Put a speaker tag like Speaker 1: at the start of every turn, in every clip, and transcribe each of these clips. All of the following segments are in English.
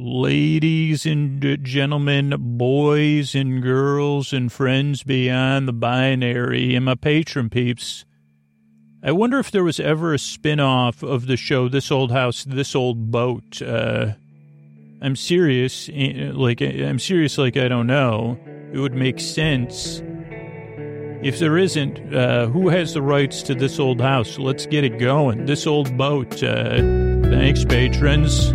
Speaker 1: Ladies and gentlemen, boys and girls and friends beyond the binary and my patron peeps. I wonder if there was ever a spin-off of the show This Old House, This Old Boat. Uh, I'm serious, eh, like I'm serious like I don't know. It would make sense. If there isn't, uh, who has the rights to this old house? Let's get it going. This old boat. Uh, thanks, patrons.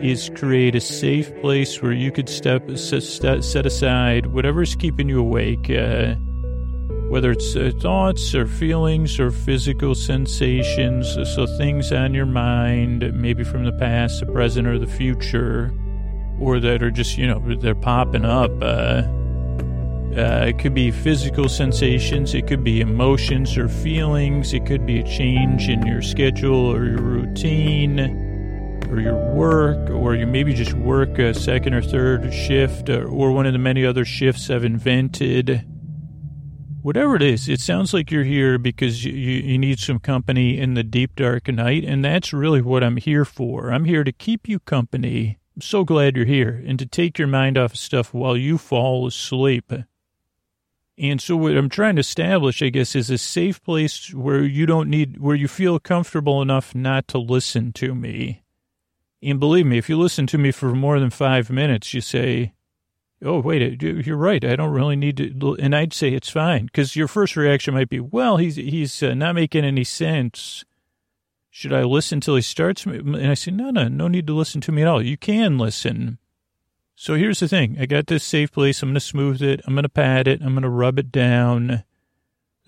Speaker 1: is create a safe place where you could step set aside whatever's keeping you awake, uh, whether it's uh, thoughts or feelings or physical sensations, so things on your mind, maybe from the past, the present, or the future, or that are just you know they're popping up. Uh, uh, it could be physical sensations, it could be emotions or feelings, it could be a change in your schedule or your routine or your work, or you maybe just work a second or third shift, or, or one of the many other shifts I've invented. Whatever it is, it sounds like you're here because you, you need some company in the deep dark night, and that's really what I'm here for. I'm here to keep you company. I'm so glad you're here, and to take your mind off of stuff while you fall asleep. And so what I'm trying to establish, I guess, is a safe place where you don't need, where you feel comfortable enough not to listen to me. And believe me, if you listen to me for more than five minutes, you say, oh, wait, you're right. I don't really need to. And I'd say it's fine because your first reaction might be, well, he's, he's uh, not making any sense. Should I listen till he starts? And I say, no, no, no need to listen to me at all. You can listen. So here's the thing. I got this safe place. I'm going to smooth it. I'm going to pat it. I'm going to rub it down.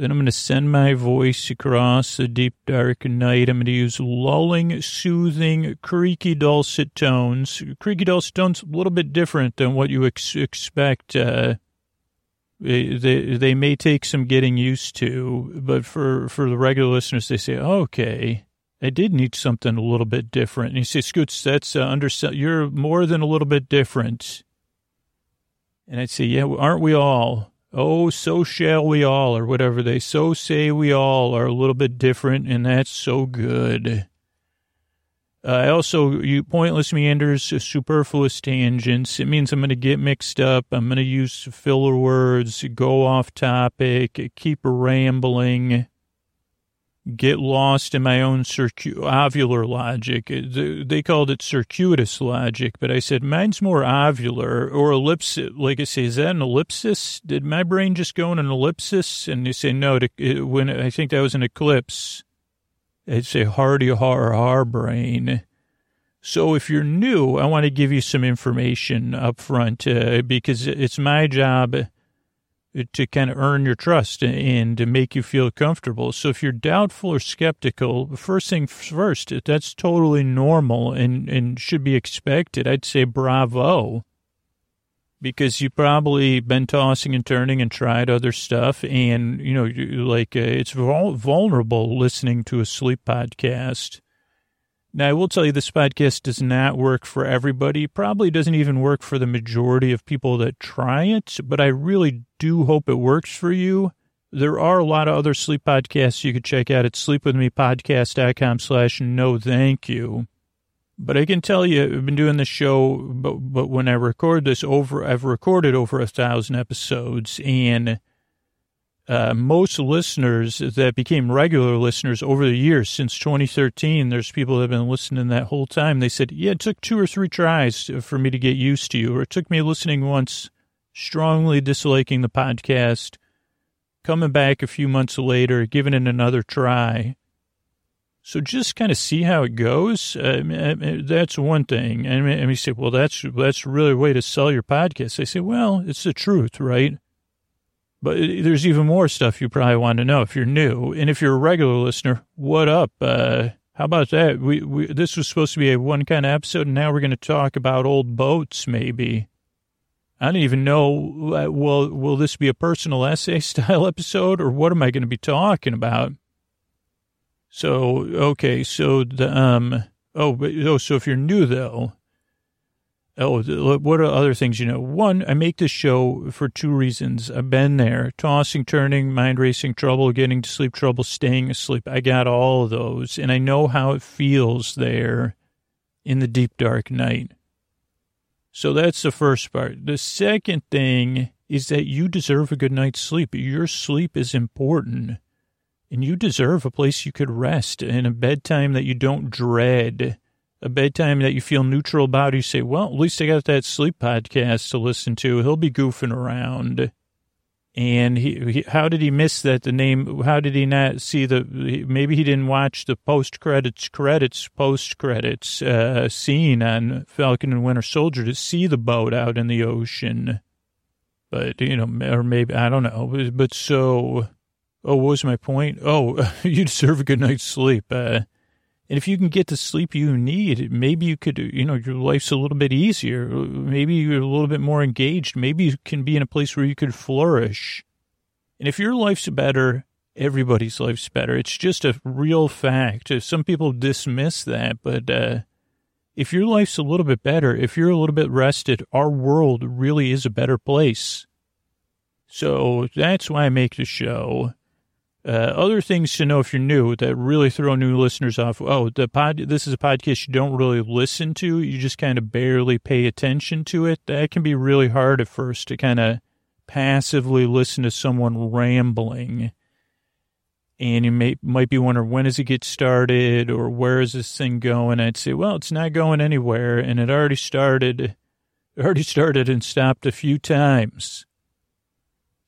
Speaker 1: Then I'm going to send my voice across the deep, dark night. I'm going to use lulling, soothing, creaky, dulcet tones. Creaky, dulcet tones, a little bit different than what you ex- expect. Uh, they, they, may take some getting used to, but for, for the regular listeners, they say, okay, I did need something a little bit different. And you say, Scoots, that's uh, under, you're more than a little bit different. And I'd say, yeah, aren't we all? Oh, so shall we all, or whatever they so say we all are a little bit different, and that's so good. Uh, I also, you pointless meanders, superfluous tangents. It means I'm going to get mixed up. I'm going to use filler words, go off topic, keep rambling get lost in my own circu- ovular logic. They called it circuitous logic, but I said mine's more ovular or ellipsis. Like I say, is that an ellipsis? Did my brain just go in an ellipsis? And they say no. To, when I think that was an eclipse, I'd say hardy har har brain. So if you're new, I want to give you some information up front uh, because it's my job to kind of earn your trust and to make you feel comfortable. So if you're doubtful or skeptical, first thing first, that's totally normal and, and should be expected. I'd say bravo because you've probably been tossing and turning and tried other stuff. And, you know, like uh, it's vulnerable listening to a sleep podcast now, I will tell you this podcast does not work for everybody. Probably doesn't even work for the majority of people that try it, but I really do hope it works for you. There are a lot of other sleep podcasts you could check out at sleepwithmepodcast.com slash no thank you. But I can tell you, I've been doing this show, but, but when I record this over, I've recorded over a thousand episodes and uh, most listeners that became regular listeners over the years since 2013, there's people that have been listening that whole time. They said, yeah, it took two or three tries for me to get used to you, or it took me listening once, strongly disliking the podcast, coming back a few months later, giving it another try. So just kind of see how it goes. Uh, that's one thing. And, and you say, well, that's, that's really a way to sell your podcast. I say, well, it's the truth, right? But there's even more stuff you probably want to know if you're new. And if you're a regular listener, what up? Uh, how about that? We, we, this was supposed to be a one kind of episode, and now we're going to talk about old boats, maybe. I don't even know. uh, Will will this be a personal essay style episode, or what am I going to be talking about? So okay, so the um oh but oh so if you're new though, oh uh, what are other things you know? One, I make this show for two reasons. I've been there, tossing, turning, mind racing, trouble, getting to sleep, trouble, staying asleep. I got all of those, and I know how it feels there in the deep dark night. So that's the first part. The second thing is that you deserve a good night's sleep. Your sleep is important. And you deserve a place you could rest and a bedtime that you don't dread, a bedtime that you feel neutral about. You say, well, at least I got that sleep podcast to listen to. He'll be goofing around. And he, he how did he miss that? The name, how did he not see the, maybe he didn't watch the post credits, credits, post credits, uh, scene on Falcon and Winter Soldier to see the boat out in the ocean. But, you know, or maybe, I don't know. But so, Oh, what was my point? Oh, you deserve a good night's sleep. Uh, and if you can get the sleep you need, maybe you could, you know, your life's a little bit easier. Maybe you're a little bit more engaged. Maybe you can be in a place where you could flourish. And if your life's better, everybody's life's better. It's just a real fact. Some people dismiss that, but uh, if your life's a little bit better, if you're a little bit rested, our world really is a better place. So that's why I make the show. Uh, other things to know if you're new that really throw new listeners off. Oh, the pod. This is a podcast you don't really listen to. You just kind of barely pay attention to it. That can be really hard at first to kind of passively listen to someone rambling. And you may might be wondering when does it get started or where is this thing going? I'd say, well, it's not going anywhere, and it already started. It already started and stopped a few times.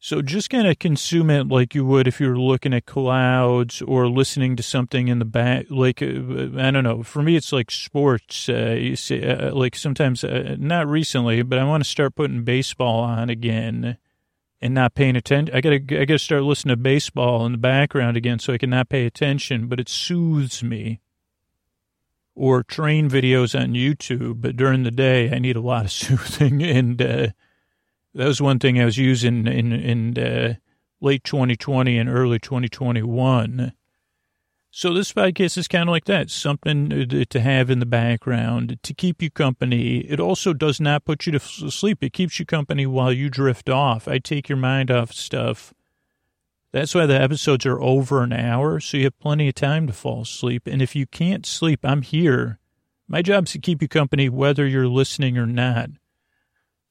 Speaker 1: So just kind of consume it like you would if you were looking at clouds or listening to something in the back. Like, uh, I don't know. For me, it's like sports. Uh, you see, uh, like sometimes, uh, not recently, but I want to start putting baseball on again and not paying attention. I gotta, I gotta start listening to baseball in the background again so I can not pay attention, but it soothes me. Or train videos on YouTube, but during the day, I need a lot of soothing and, uh, that was one thing I was using in in uh, late 2020 and early 2021. So this podcast is kind of like that, something to have in the background to keep you company. It also does not put you to sleep. It keeps you company while you drift off. I take your mind off stuff. That's why the episodes are over an hour, so you have plenty of time to fall asleep. And if you can't sleep, I'm here. My job's to keep you company whether you're listening or not.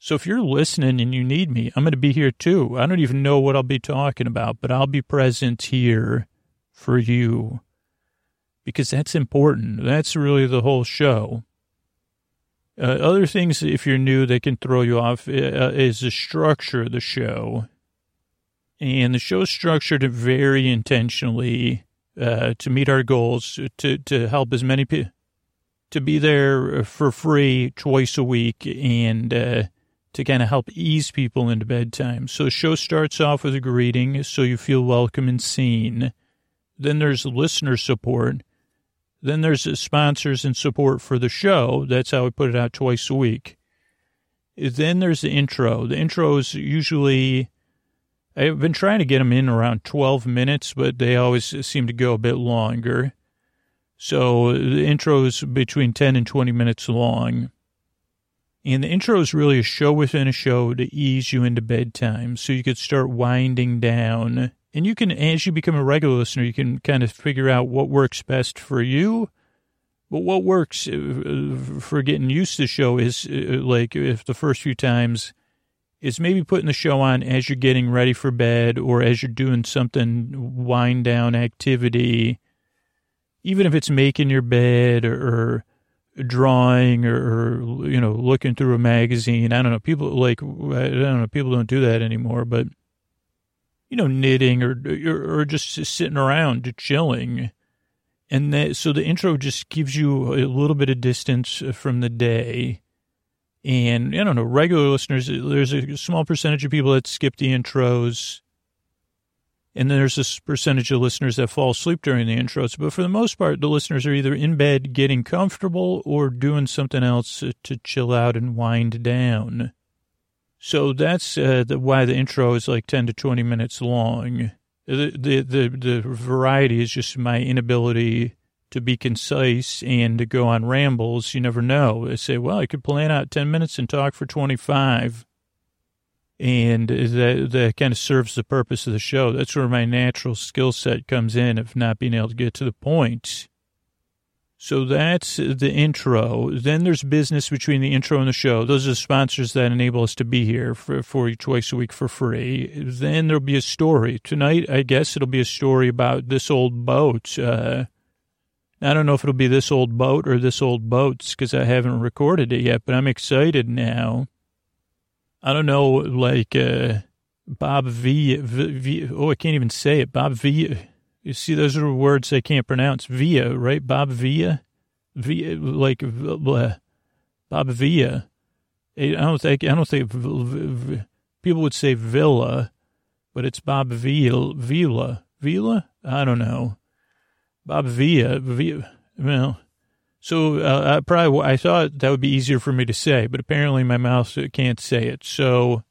Speaker 1: So if you're listening and you need me, I'm going to be here too. I don't even know what I'll be talking about, but I'll be present here for you because that's important. That's really the whole show. Uh, other things, if you're new, that can throw you off uh, is the structure of the show. And the show's structured very intentionally uh, to meet our goals, to, to help as many people, to be there for free twice a week and, uh, to kind of help ease people into bedtime. So the show starts off with a greeting so you feel welcome and seen. Then there's listener support. Then there's sponsors and support for the show. That's how we put it out twice a week. Then there's the intro. The intro is usually, I've been trying to get them in around 12 minutes, but they always seem to go a bit longer. So the intro is between 10 and 20 minutes long. And the intro is really a show within a show to ease you into bedtime so you could start winding down. And you can, as you become a regular listener, you can kind of figure out what works best for you. But what works uh, for getting used to the show is uh, like if the first few times is maybe putting the show on as you're getting ready for bed or as you're doing something wind down activity, even if it's making your bed or, or drawing or, or, you know looking through a magazine. I don't know. People like I don't know. People don't do that anymore, but you know, knitting or or, or just sitting around chilling. And that, so the intro just gives you a little bit of distance uh, from the day. And I don't know, regular listeners, there's a small percentage of people that skip the intros. And then there's this percentage of listeners that fall asleep during the intros. But for the most part, the listeners are either in bed getting comfortable or doing something else to chill out and wind down. So that's uh, the, why the intro is like 10 to 20 minutes long. The, the, the, the variety is just my inability to be concise and to go on rambles. You never know. I say, well, I could plan out 10 minutes and talk for 25 and that that kind of serves the purpose of the show. That's where my natural skill set comes in of not being able to get to the point. So that's the intro. Then there's business between the intro and the show. Those are the sponsors that enable us to be here for, for you twice a week for free. Then there'll be a story. Tonight, I guess it'll be a story about this old boat. Uh, I don't know if it'll be this old boat or this old boats because I haven't recorded it yet, but I'm excited now. I don't know, like uh, Bob V, v, v. Oh, I can't even say it. Bob V. You see, those are words I can't pronounce. Via, right? Bob Via, Via, like Bob Via. I don't think. I don't think people would say Villa, but it's Bob Villa. Villa. Villa. I don't know. Bob Via. Via. Well, so uh, I probably I thought that would be easier for me to say, but apparently my mouth can't say it. So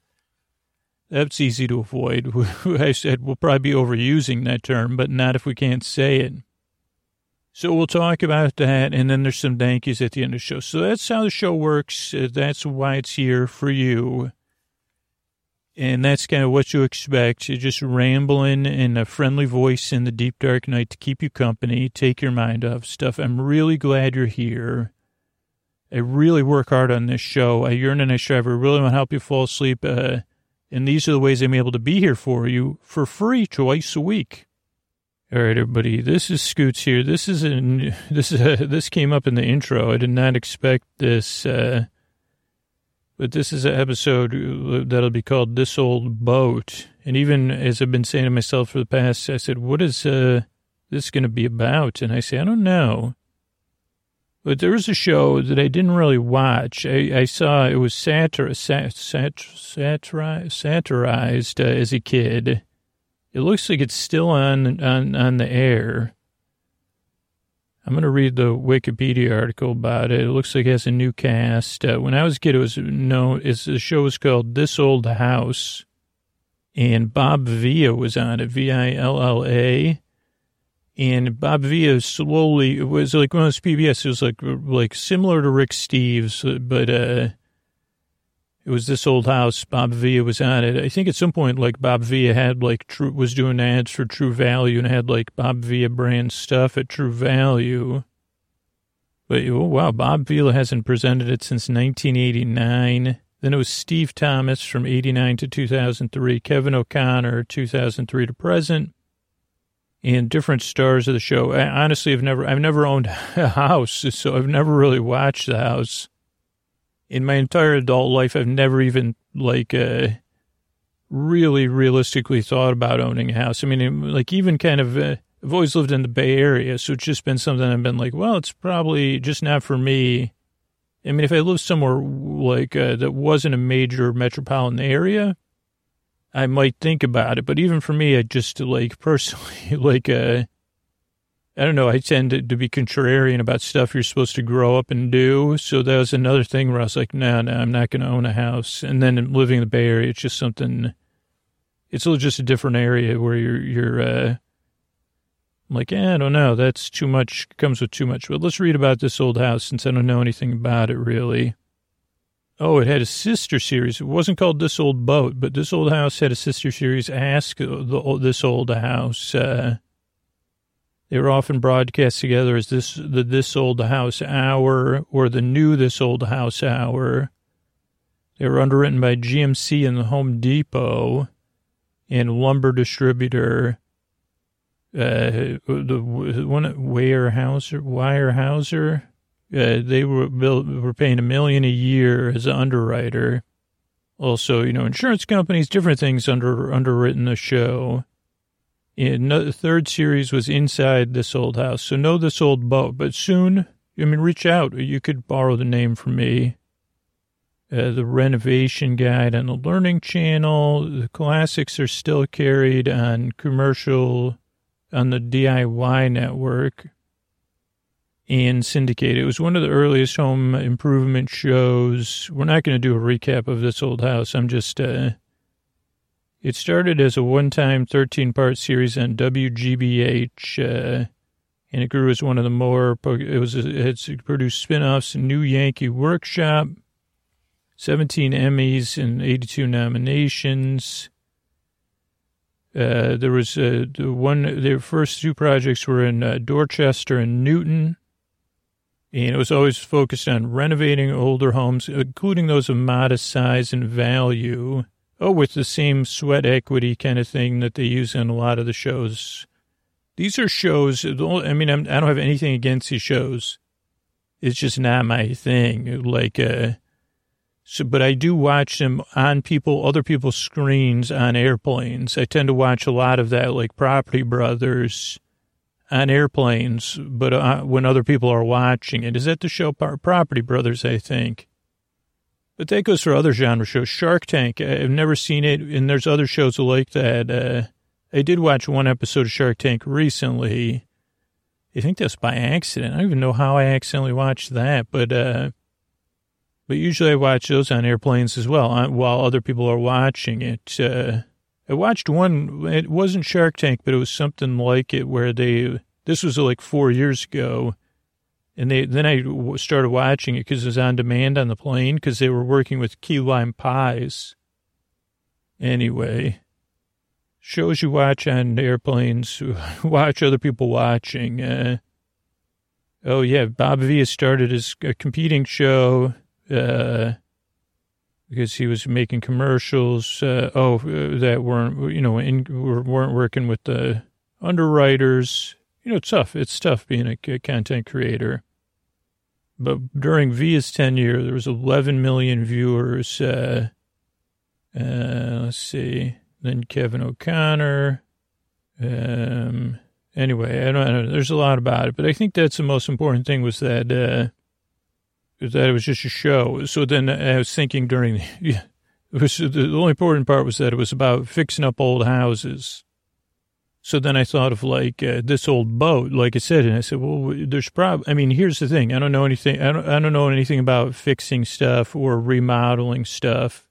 Speaker 1: that's easy to avoid. I said we'll probably be overusing that term, but not if we can't say it. So we'll talk about that, and then there's some yous at the end of the show. So that's how the show works. Uh, that's why it's here for you. And that's kind of what you expect. You're just rambling in a friendly voice in the deep dark night to keep you company, take your mind off stuff. I'm really glad you're here. I really work hard on this show. I yearn and I strive. I really want to help you fall asleep. Uh, and these are the ways I'm able to be here for you for free twice a week. All right, everybody. This is Scoots here. This is a, this is a, this came up in the intro. I did not expect this. Uh, but this is an episode that'll be called This Old Boat. And even as I've been saying to myself for the past, I said, what is uh, this going to be about? And I say, I don't know. But there was a show that I didn't really watch. I, I saw it was satir, sat, sat, satirized, satirized uh, as a kid. It looks like it's still on, on, on the air. I'm going to read the Wikipedia article about it. It looks like it has a new cast. Uh, when I was a kid, it was no, it's, the show was called This Old House, and Bob Villa was on it, V-I-L-L-A. And Bob Villa slowly, it was like one of those PBS, it was like, like similar to Rick Steves, but, uh, it was this old house. Bob Villa was on it. I think at some point, like Bob Villa had like true was doing ads for True Value and had like Bob Villa brand stuff at True Value. But oh wow, Bob Villa hasn't presented it since 1989. Then it was Steve Thomas from 89 to 2003, Kevin O'Connor 2003 to present, and different stars of the show. I, honestly, I've never I've never owned a house, so I've never really watched the house in my entire adult life, I've never even like uh, really realistically thought about owning a house. I mean, like even kind of, uh, I've always lived in the Bay Area, so it's just been something I've been like, well, it's probably just not for me. I mean, if I lived somewhere like uh, that wasn't a major metropolitan area, I might think about it. But even for me, I just like personally, like, uh, I don't know. I tend to, to, be contrarian about stuff you're supposed to grow up and do. So that was another thing where I was like, no, no, I'm not going to own a house. And then living in the Bay Area, it's just something, it's just a different area where you're, you're, uh, I'm like, yeah, I don't know. That's too much, comes with too much. But let's read about this old house since I don't know anything about it really. Oh, it had a sister series. It wasn't called This Old Boat, but This Old House had a sister series, Ask the, This Old House. Uh, they were often broadcast together as this the This Old House Hour or the New This Old House Hour. They were underwritten by GMC and the Home Depot and lumber distributor. Uh, the one Weyerhaeuser, Weyerhaeuser. Uh, they were built, were paying a million a year as an underwriter. Also, you know, insurance companies, different things under underwritten the show. The third series was inside this old house. So know this old boat, but soon, I mean, reach out. You could borrow the name from me. Uh, the renovation guide on the learning channel. The classics are still carried on commercial on the DIY network. and syndicated. It was one of the earliest home improvement shows. We're not going to do a recap of this old house. I'm just, uh, it started as a one time 13 part series on WGBH, uh, and it grew as one of the more, it was, it's produced spin offs, New Yankee Workshop, 17 Emmys and 82 nominations. Uh, there was uh, the one, their first two projects were in uh, Dorchester and Newton. And it was always focused on renovating older homes, including those of modest size and value. Oh, with the same sweat equity kind of thing that they use in a lot of the shows. These are shows, I mean, I'm, I do not have anything against these shows. It's just not my thing. Like, uh, so, but I do watch them on people, other people's screens on airplanes. I tend to watch a lot of that, like Property Brothers on airplanes, but uh, when other people are watching it. Is that the show Property Brothers, I think? But that goes for other genre shows. Shark Tank, I've never seen it, and there's other shows like that. Uh, I did watch one episode of Shark Tank recently. I think that's by accident. I don't even know how I accidentally watched that, but uh, but usually I watch those on airplanes as well uh, while other people are watching it. Uh, I watched one, it wasn't Shark Tank, but it was something like it where they, this was like four years ago. And they, then I started watching it because it was on demand on the plane because they were working with key lime pies. Anyway, shows you watch on airplanes, watch other people watching. Uh, oh yeah, Bob Villa started his competing show uh, because he was making commercials. Uh, oh, uh, that weren't you know in, weren't working with the underwriters. You know, it's tough. It's tough being a, content creator. But during Villa's tenure, there was 11 million viewers. Uh, uh, let's see. Then Kevin O'Connor. Um, anyway, I don't, I don't. There's a lot about it, but I think that's the most important thing was that uh, that it was just a show. So then I was thinking during, yeah, it was, the only important part was that it was about fixing up old houses. So then I thought of like uh, this old boat, like I said, and I said, well, there's probably, I mean, here's the thing. I don't know anything. I don't, I don't know anything about fixing stuff or remodeling stuff.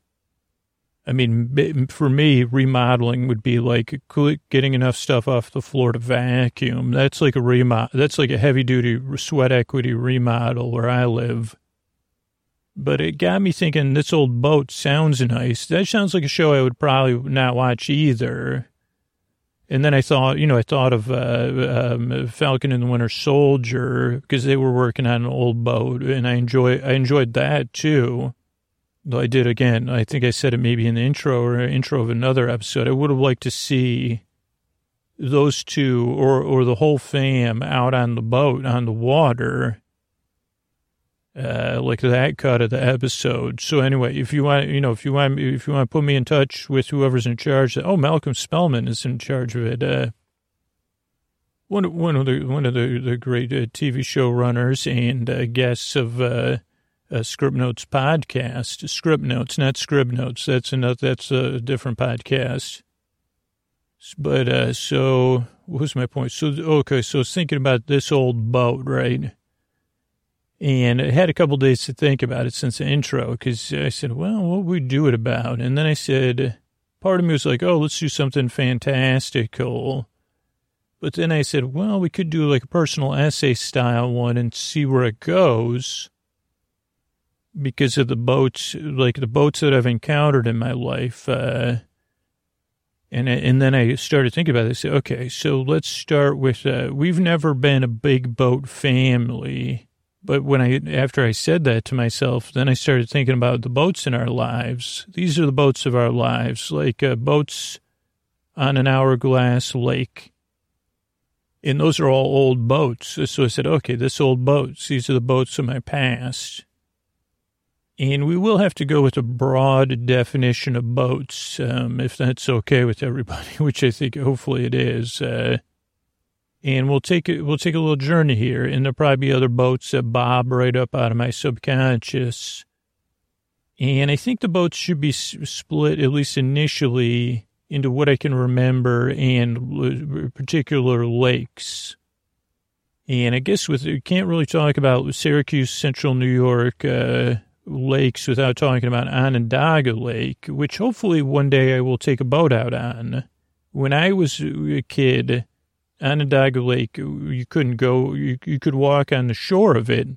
Speaker 1: I mean, for me, remodeling would be like getting enough stuff off the floor to vacuum. That's like a remodel. That's like a heavy duty sweat equity remodel where I live. But it got me thinking, this old boat sounds nice. That sounds like a show I would probably not watch either. And then I thought, you know, I thought of uh, um, Falcon and the Winter Soldier because they were working on an old boat, and I enjoy I enjoyed that too. Though I did again, I think I said it maybe in the intro or intro of another episode. I would have liked to see those two or or the whole fam out on the boat on the water uh, like that cut of the episode. So anyway, if you want, you know, if you want, if you want to put me in touch with whoever's in charge, oh, Malcolm Spellman is in charge of it. Uh, one, one of the, one of the, the great uh, TV show runners and uh, guests of, uh, uh, Script Notes podcast, Script Notes, not Script Notes. That's another, that's a different podcast. But, uh, so what was my point? So, okay. So thinking about this old boat, right? And I had a couple days to think about it since the intro because I said, well, what would we do it about? And then I said, part of me was like, oh, let's do something fantastical. But then I said, well, we could do like a personal essay style one and see where it goes because of the boats, like the boats that I've encountered in my life. Uh, and and then I started thinking about this. Okay, so let's start with uh, we've never been a big boat family. But when I, after I said that to myself, then I started thinking about the boats in our lives. These are the boats of our lives, like uh, boats on an hourglass lake. And those are all old boats. So I said, okay, this old boats, these are the boats of my past. And we will have to go with a broad definition of boats, um, if that's okay with everybody, which I think hopefully it is. Uh, and we'll take it. We'll take a little journey here, and there'll probably be other boats that bob right up out of my subconscious. And I think the boats should be split at least initially into what I can remember and particular lakes. And I guess with you can't really talk about Syracuse, Central New York uh, lakes without talking about Onondaga Lake, which hopefully one day I will take a boat out on. When I was a kid, Onondaga Lake, you couldn't go, you, you could walk on the shore of it,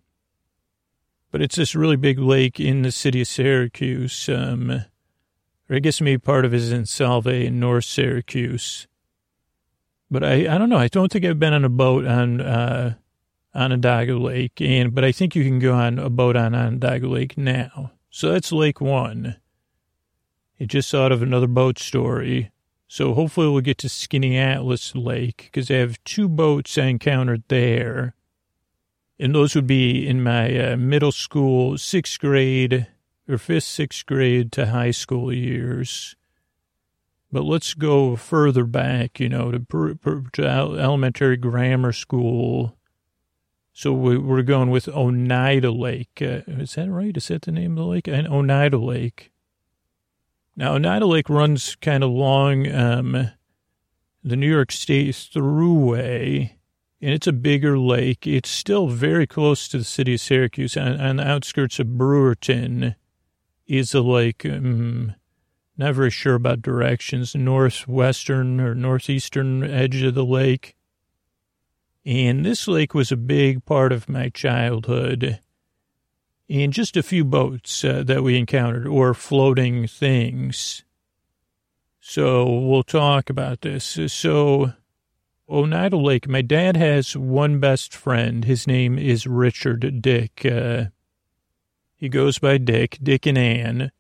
Speaker 1: but it's this really big lake in the city of Syracuse. Um, or I guess maybe part of it is in Solvay in North Syracuse. But I, I don't know. I don't think I've been on a boat on uh, Onondaga Lake, and but I think you can go on a boat on Onondaga Lake now. So that's Lake One. It just thought of another boat story. So hopefully we'll get to Skaneateles Lake because I have two boats I encountered there. And those would be in my uh, middle school, sixth grade or fifth, sixth grade to high school years. But let's go further back, you know, to, to elementary grammar school. So we, are going with Oneida Lake. Uh, is that right? Is that the name of the lake? Oneida Lake. Now, Oneida Lake runs kind of along um, the New York State Thruway, and it's a bigger lake. It's still very close to the city of Syracuse. On, on the outskirts of Brewerton is the lake. Um, not very sure about directions, northwestern or northeastern edge of the lake. And this lake was a big part of my childhood. And just a few boats uh, that we encountered or floating things. So we'll talk about this. So, Oneida Lake, my dad has one best friend. His name is Richard Dick. Uh, he goes by Dick, Dick and Ann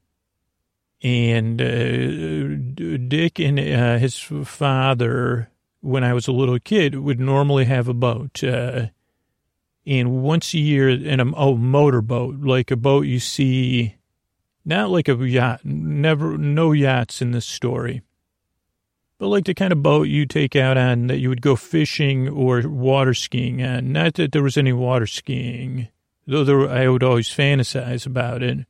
Speaker 1: and uh, Dick and uh, his father, when I was a little kid, would normally have a boat. And once a year, in a oh, motorboat, like a boat you see, not like a yacht, never, no yachts in this story, but like the kind of boat you take out on that you would go fishing or water skiing on. Not that there was any water skiing, though there, I would always fantasize about it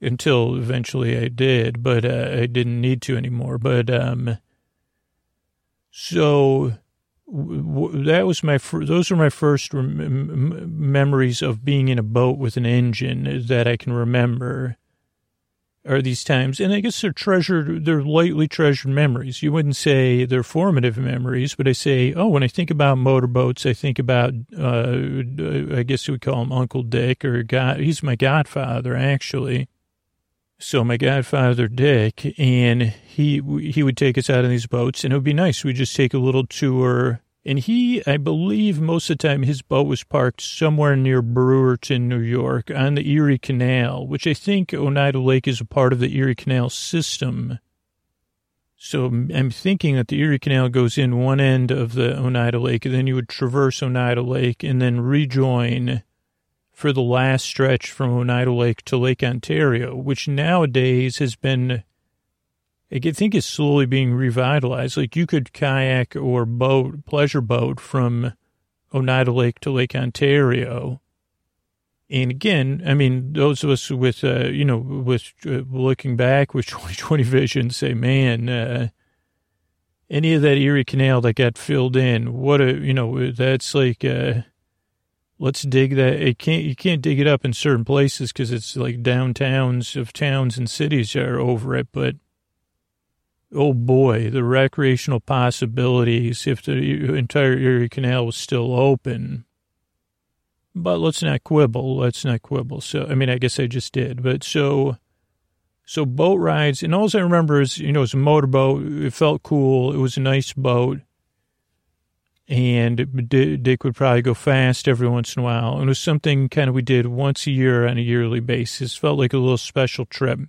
Speaker 1: until eventually I did, but uh, I didn't need to anymore. But um, so that was my those are my first rem- memories of being in a boat with an engine that I can remember. Are these times, and I guess they're treasured, they're lightly treasured memories. You wouldn't say they're formative memories, but I say, oh, when I think about motorboats, I think about, uh, I guess you would call him Uncle Dick or God. He's my godfather, actually so my godfather Dick, and he he would take us out on these boats, and it would be nice. We'd just take a little tour. And he, I believe, most of the time his boat was parked somewhere near Brewerton, New York, on the Erie Canal, which I think Oneida Lake is a part of the Erie Canal system. So I'm thinking that the Erie Canal goes in one end of the Oneida Lake, and then you would traverse Oneida Lake and then rejoin for the last stretch from Oneida Lake to Lake Ontario, which nowadays has been, I think is slowly being revitalized. Like you could kayak or boat, pleasure boat from Oneida Lake to Lake Ontario. And again, I mean, those of us with, uh, you know, with uh, looking back with 2020 vision say, man, uh, any of that Erie Canal that got filled in, what a, you know, that's like, uh, let's dig that. It can't, you can't dig it up in certain places because it's like downtowns of towns and cities are over it. But oh boy, the recreational possibilities if the entire Erie Canal was still open. But let's not quibble. Let's not quibble. So, I mean, I guess I just did. But so, so boat rides, and all I remember is, you know, it was a motorboat. It felt cool. It was a nice boat and Dick would probably go fast every once in a while. And it was something kind of we did once a year on a yearly basis. Felt like a little special trip.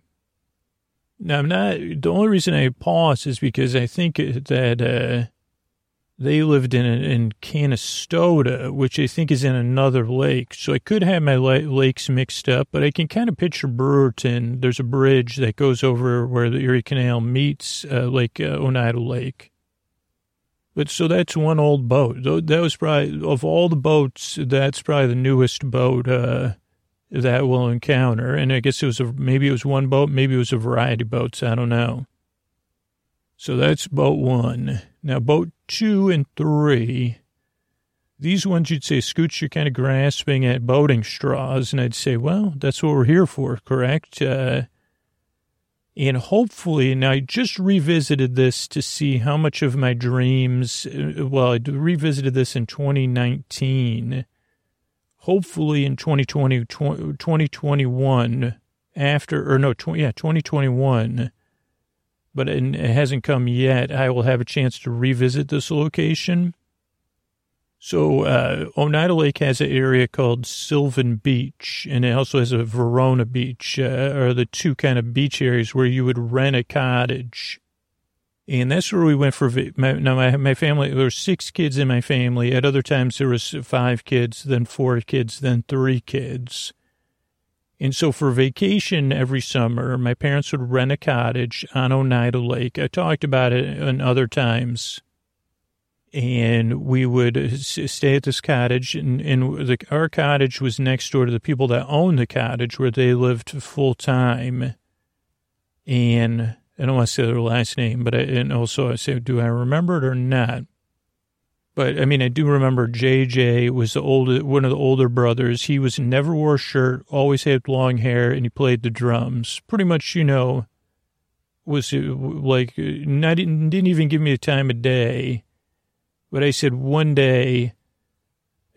Speaker 1: Now, I'm not, the only reason I pause is because I think that, uh, they lived in, in Canastota, which I think is in another lake. So I could have my lakes mixed up, but I can kind of picture Brewerton. There's a bridge that goes over where the Erie Canal meets uh, Lake uh, Oneida Lake. But so that's one old boat. That was probably, of all the boats, that's probably the newest boat uh, that we'll encounter. And I guess it was a, maybe it was one boat, maybe it was a variety of boats. I don't know. So that's boat one. Now, boat two and three. These ones you'd say, Scoots, you're kind of grasping at boating straws. And I'd say, well, that's what we're here for, correct? Uh, and hopefully, now I just revisited this to see how much of my dreams, uh, well, I revisited this in 2019. Hopefully in 2020, 2021, after, or no, 20, yeah, 2021, but it hasn't come yet, I will have a chance to revisit this location so uh, Oneida Lake has an area called Sylvan Beach, and it also has a Verona Beach, uh, are the two kind of beach areas where you would rent a cottage. And that's where we went for, my, now my, my family, there were six kids in my family. At other times there was five kids, then four kids, then three kids. And so for vacation every summer, my parents would rent a cottage on Oneida Lake. I talked about it in other times and we would stay at this cottage and, and the, our cottage was next door to the people that owned the cottage where they lived full time and I don't want to say their last name, but I, and also I say, do I remember it or not? But I mean, I do remember JJ was the older, one of the older brothers. He was never wore a shirt, always had long hair, and he played the drums. Pretty much, you know, was uh, like not didn't even give me the time of day. But I said one day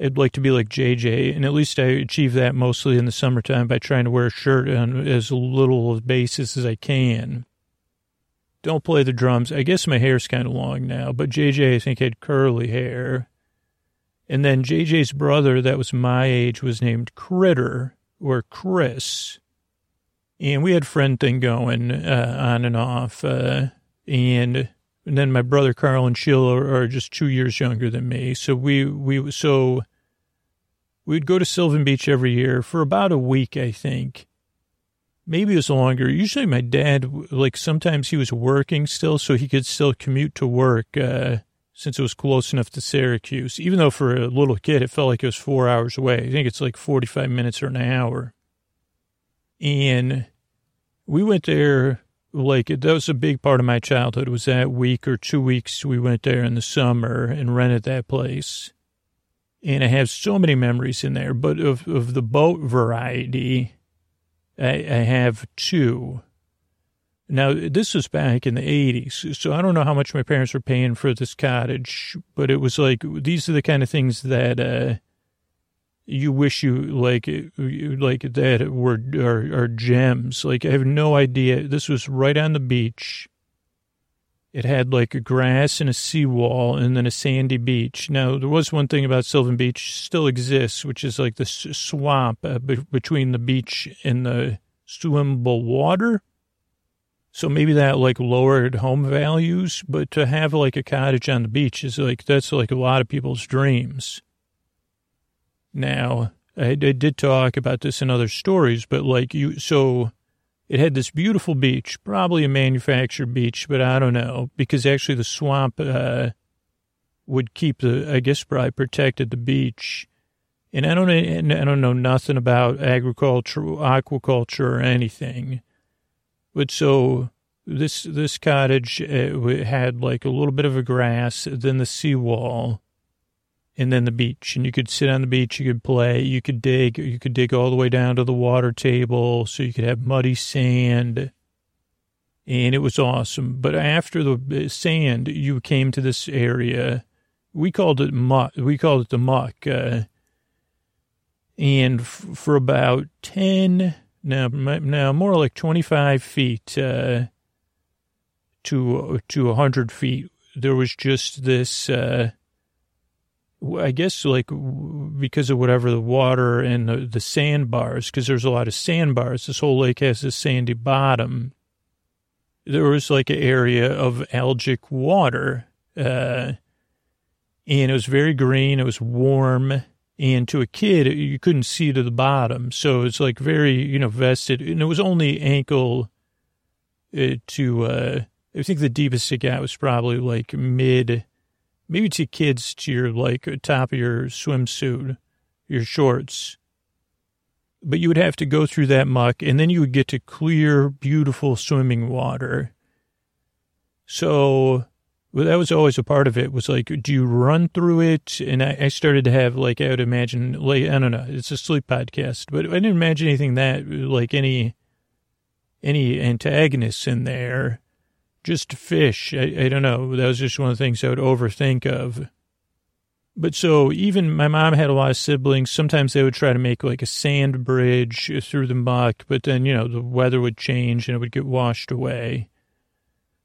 Speaker 1: I'd like to be like JJ, and at least I achieve that mostly in the summertime by trying to wear a shirt on as little of basis as I can. Don't play the drums. I guess my hair's kind of long now, but JJ I think had curly hair. And then JJ's brother that was my age was named Critter or Chris. And we had friend thing going uh, on and off. Uh, and and then my brother Carl and Sheila are, just two years younger than me. So we, we, so we'd go to Sylvan Beach every year for about a week, I think. Maybe it was longer. Usually my dad, like sometimes he was working still, so he could still commute to work, uh, since it was close enough to Syracuse. Even though for a little kid, it felt like it was four hours away. I think it's like 45 minutes or an hour. And we went there like that was a big part of my childhood was that week or two weeks we went there in the summer and rented that place. And i have so many memories in there but of, of the boat variety I, I have two. Now this was back in the 80s so i don't know how much my parents were paying for this cottage but it was like these are the kind of things that uh, you wish you like like that were are, are gems. Like I have no idea. This was right on the beach. It had like a grass and a seawall and then a sandy beach. Now there was one thing about Sylvan Beach still exists, which is like the swamp uh, be- between the beach and the swimmable water. So maybe that like lowered home values, but to have like a cottage on the beach is like that's like a lot of people's dreams. Now, I, I did talk about this in other stories, but like you, so it had this beautiful beach, probably a manufactured beach, but I don't know, because actually the swamp uh, would keep the, I guess, probably protected the beach. And I don't, I don't know nothing about agriculture, aquaculture, or anything. But so this this cottage uh, had like a little bit of a grass, then the seawall, and then the beach. And you could sit on the beach, you could play, you could dig, you could dig all the way down to the water table so you could have muddy sand. And it was awesome. But after the sand, you came to this area. We called it muck. We called it the muck. Uh, and f- for about 10, now, now more like 25 feet uh, to, to 100 feet, there was just this uh, I guess like because of whatever the water and the, the sandbars, because there's a lot of sandbars. This whole lake has a sandy bottom. There was like an area of algic water, uh, and it was very green. It was warm, and to a kid, you couldn't see to the bottom, so it's like very you know vested. And it was only ankle uh, to. Uh, I think the deepest it got was probably like mid maybe to kids to your like uh, top of your swimsuit, your shorts. But you would have to go through that muck and then you would get to clear, beautiful swimming water. So well, that was always a part of it was like, do you run through it? And I, I started to have like, I would imagine, like, I don't know, it's a sleep podcast, but I didn't imagine anything that, like any, any antagonists in there, just fish. I, I don't know. That was just one of the things I would overthink of. But so even my mom had a lot of siblings. Sometimes they would try to make like a sand bridge through the muck, but then, you know, the weather would change and it would get washed away.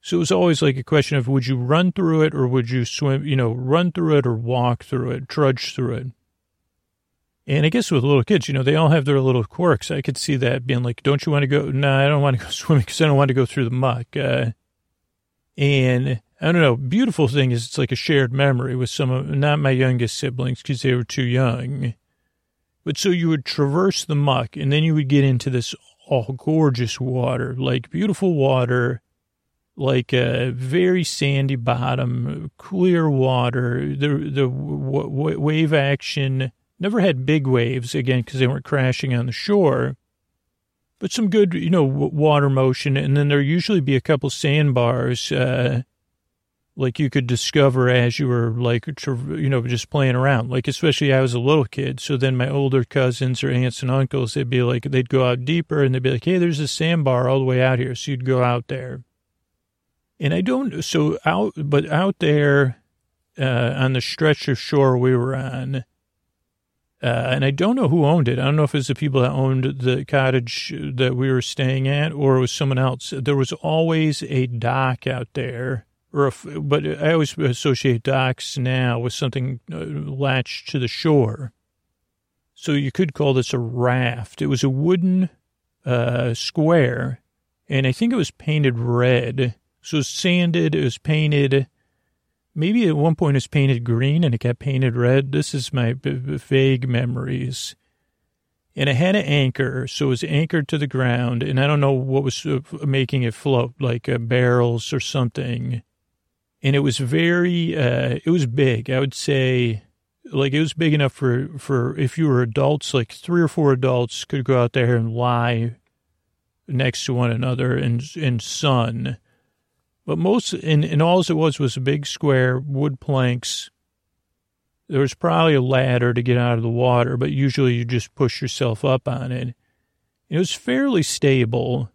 Speaker 1: So it was always like a question of would you run through it or would you swim, you know, run through it or walk through it, trudge through it. And I guess with little kids, you know, they all have their little quirks. I could see that being like, don't you want to go? No, nah, I don't want to go swimming because I don't want to go through the muck. Uh, and I don't know, beautiful thing is it's like a shared memory with some of, not my youngest siblings because they were too young. But so you would traverse the muck and then you would get into this all gorgeous water, like beautiful water like a very sandy bottom, clear water. The the w- w- wave action never had big waves again because they weren't crashing on the shore, but some good you know water motion. And then there usually be a couple sandbars, uh, like you could discover as you were like you know just playing around. Like especially I was a little kid, so then my older cousins or aunts and uncles they'd be like they'd go out deeper and they'd be like, hey, there's a sandbar all the way out here, so you'd go out there and I don't, so out, but out there uh, on the stretch of shore we were on, uh, and I don't know who owned it. I don't know if it was the people that owned the cottage that we were staying at or it was someone else. There was always a dock out there, or a, but I always associate docks now with something uh, latched to the shore. So you could call this a raft. It was a wooden uh, square, and I think it was painted red so it was sanded, it was painted. Maybe at one point it's painted green and it got painted red. This is my vague memories. And it had an anchor, so it was anchored to the ground. And I don't know what was uh, making it float, like uh, barrels or something. And it was very, uh, it was big. I would say, like it was big enough for for if you were adults, like three or four adults could go out there and lie next to one another in in sun but most, and, and all it was was a big square wood planks. There was probably a ladder to get out of the water, but usually you just push yourself up on it. It was fairly stable.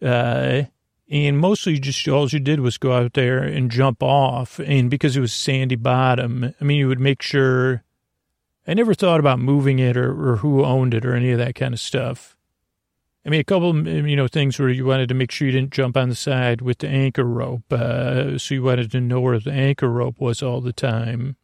Speaker 1: Uh, and mostly just all you did was go out there and jump off. And because it was sandy bottom, I mean, you would make sure. I never thought about moving it or, or who owned it or any of that kind of stuff. I mean, a couple, you know, things where you wanted to make sure you didn't jump on the side with the anchor rope. Uh, so you wanted to know where the anchor rope was all the time.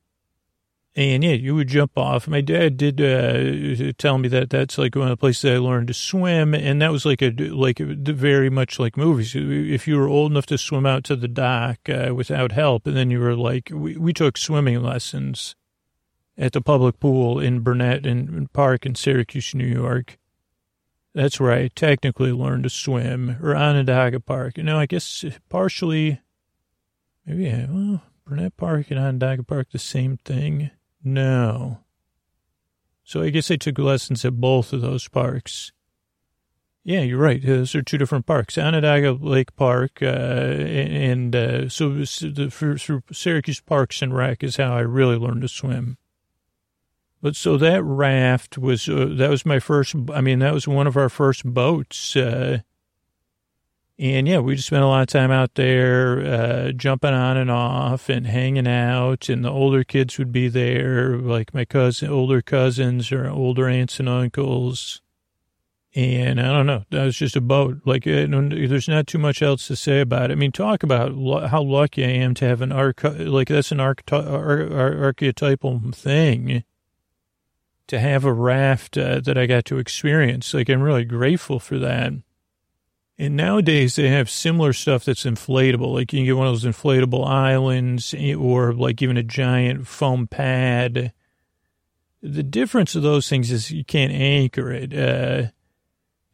Speaker 1: And yeah, you would jump off. My dad did uh, tell me that that's like one of the places I learned to swim, and that was like a like very much like movies. If you were old enough to swim out to the dock uh, without help, and then you were like, we, we took swimming lessons at the public pool in Burnet and Park in Syracuse, New York. That's where I technically learned to swim, or Onondaga Park. You know, I guess partially, maybe, yeah, well, Burnet Park and Onondaga Park, the same thing? No. So I guess I took lessons at both of those parks. Yeah, you're right. Those are two different parks. Onondaga Lake Park, uh, and uh, so the, for, Syracuse Parks and Rec is how I really learned to swim. But so that raft was, uh, that was my first, I mean, that was one of our first boats. Uh, and yeah, we just spent a lot of time out there, uh, jumping on and off and hanging out. And the older kids would be there, like my cousin, older cousins or older aunts and uncles. And I don't know, that was just a boat. Like, uh, there's not too much else to say about it. I mean, talk about how lucky I am to have an arch, like, that's an arch- ar- ar- archetypal thing to have a raft uh, that I got to experience. Like, I'm really grateful for that. And nowadays they have similar stuff that's inflatable. Like you can get one of those inflatable islands eh, or like even a giant foam pad. The difference of those things is you can't anchor it. Uh,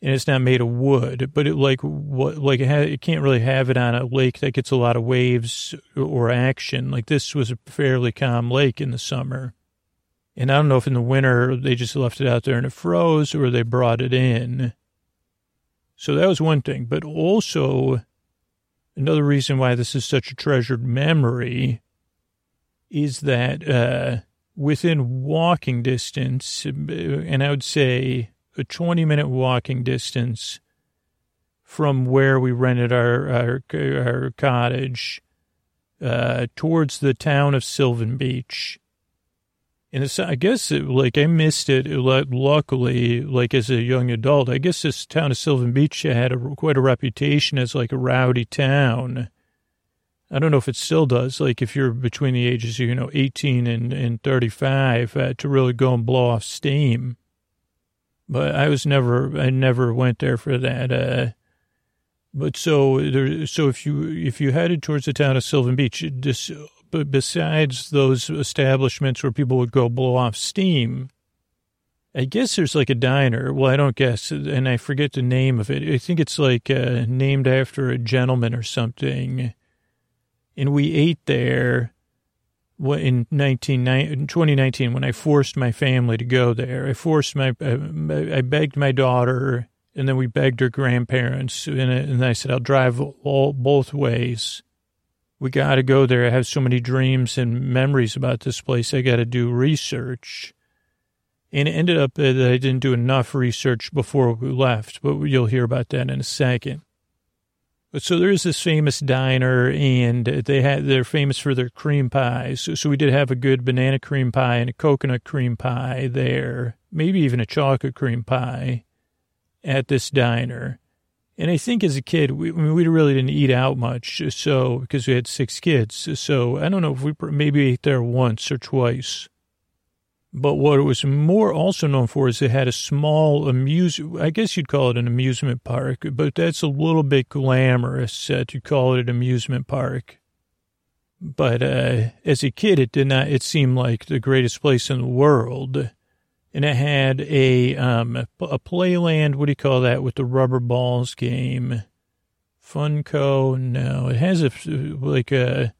Speaker 1: and it's not made of wood, but it like what like it, ha- it can't really have it on a lake that gets a lot of waves or action. Like this was a fairly calm lake in the summer. And I don't know if in the winter they just left it out there and it froze or they brought it in. So that was one thing. But also, another reason why this is such a treasured memory is that uh, within walking distance, and I would say a 20 minute walking distance from where we rented our, our, our cottage uh, towards the town of Sylvan Beach. And it's, I guess, it, like, I missed it. Luckily, like, as a young adult, I guess this town of Sylvan Beach had a, quite a reputation as, like, a rowdy town. I don't know if it still does. Like, if you're between the ages, you know, 18 and, and 35, uh, to really go and blow off steam. But I was never, I never went there for that. Uh, but so there, so if you if you headed towards the town of Sylvan Beach, but besides those establishments where people would go blow off steam, I guess there's like a diner. Well, I don't guess, and I forget the name of it. I think it's like uh, named after a gentleman or something. And we ate there in 19, 2019 when I forced my family to go there. I forced my, I begged my daughter, and then we begged her grandparents, and, and I said, I'll drive all both ways we got to go there. I have so many dreams and memories about this place. I got to do research. And it ended up that I didn't do enough research before we left, but you'll hear about that in a second. But so there's this famous diner, and they had they're famous for their cream pies. So, so we did have a good banana cream pie and a coconut cream pie there, maybe even a chocolate cream pie at this diner. And I think as a kid, we, we really didn't eat out much. So, because we had six kids. So I don't know if we maybe ate there once or twice. But what it was more also known for is it had a small amuse, I guess you'd call it an amusement park, but that's a little bit glamorous uh, to call it an amusement park. But uh, as a kid, it did not, it seemed like the greatest place in the world and it had a um a playland. What do you call that with the rubber balls game? Funko? No, it has a like a.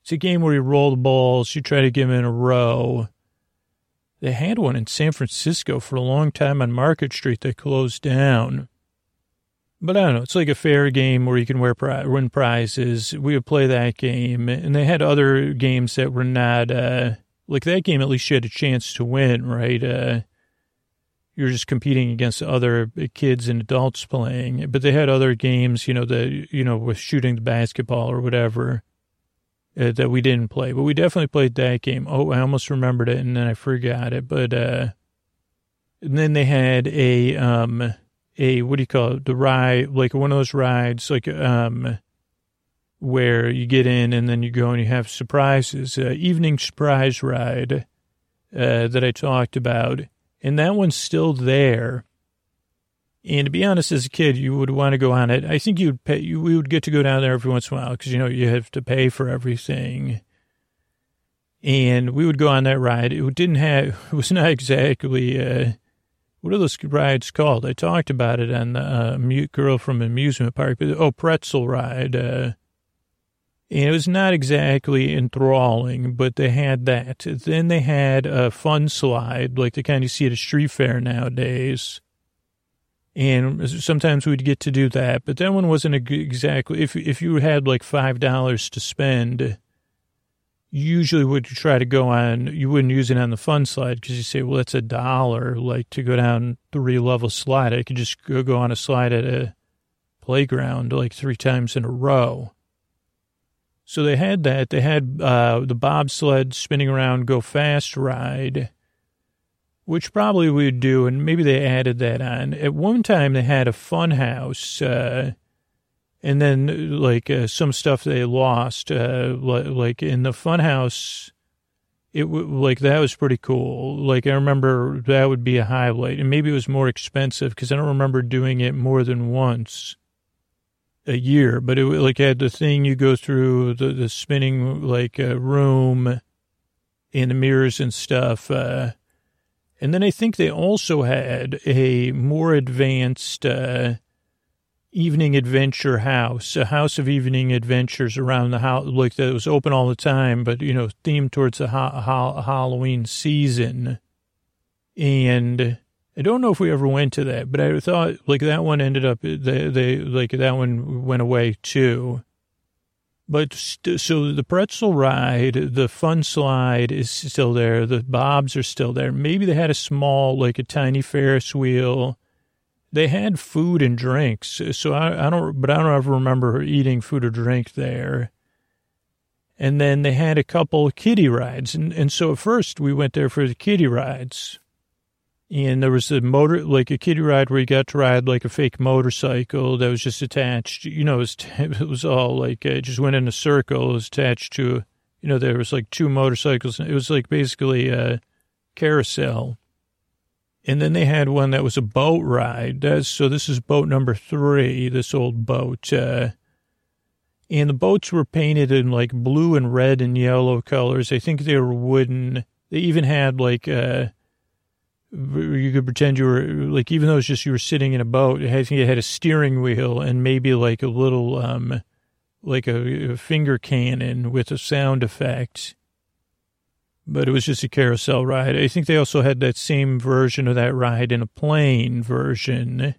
Speaker 1: It's a game where you roll the balls. You try to get them in a row. They had one in San Francisco for a long time on Market Street. They closed down. But I don't know. It's like a fair game where you can wear, win prizes. We would play that game, and they had other games that were not. Uh, like that game, at least you had a chance to win, right? Uh, you're just competing against other kids and adults playing, but they had other games, you know, the, you know, with shooting the basketball or whatever uh, that we didn't play, but we definitely played that game. Oh, I almost remembered it and then I forgot it, but, uh, and then they had a, um, a, what do you call it? The ride, like one of those rides, like, um, where you get in and then you go and you have surprises. Uh, evening surprise ride uh, that I talked about, and that one's still there. And to be honest, as a kid, you would want to go on it. I think you'd pay. You, we would get to go down there every once in a while because you know you have to pay for everything. And we would go on that ride. It didn't have. It was not exactly. Uh, what are those rides called? I talked about it on the uh, girl from amusement park. But, oh, pretzel ride. Uh, it was not exactly enthralling, but they had that. Then they had a fun slide, like the kind you see at a street fair nowadays. And sometimes we'd get to do that, but that one wasn't exactly, if, if you had like $5 to spend, usually would try to go on, you wouldn't use it on the fun slide because you say, well, that's a dollar, like to go down three level slide. I could just go, go on a slide at a playground like three times in a row. So they had that. They had uh, the bobsled spinning around, go fast ride, which probably we would do, and maybe they added that on. At one time, they had a fun house, uh, and then like uh, some stuff they lost, uh, like in the fun house. It like that was pretty cool. Like I remember that would be a highlight, and maybe it was more expensive because I don't remember doing it more than once a year, but it like had the thing you go through the, the spinning like uh, room in the mirrors and stuff. Uh, and then I think they also had a more advanced uh, evening adventure house, a house of evening adventures around the house, like that was open all the time, but you know, themed towards the ha- ha- Halloween season. And I don't know if we ever went to that, but I thought like that one ended up they they like that one went away too. But st- so the pretzel ride, the fun slide is still there. The bobs are still there. Maybe they had a small, like a tiny Ferris wheel. They had food and drinks. So I, I don't, but I don't ever remember eating food or drink there. And then they had a couple kiddie rides. And, and so at first we went there for the kiddie rides and there was a motor, like a kiddie ride where you got to ride like a fake motorcycle that was just attached. You know, it was, it was all like, it just went in a circle. It was attached to, you know, there was like two motorcycles. It was like basically a carousel. And then they had one that was a boat ride. That's, so this is boat number three, this old boat. Uh, and the boats were painted in like blue and red and yellow colors. I think they were wooden. They even had like, uh, you could pretend you were like even though it's just you were sitting in a boat it had, it had a steering wheel and maybe like a little um like a, a, finger cannon with a sound effect. But it was just a carousel ride. I think they also had that same version of that ride in a plane version.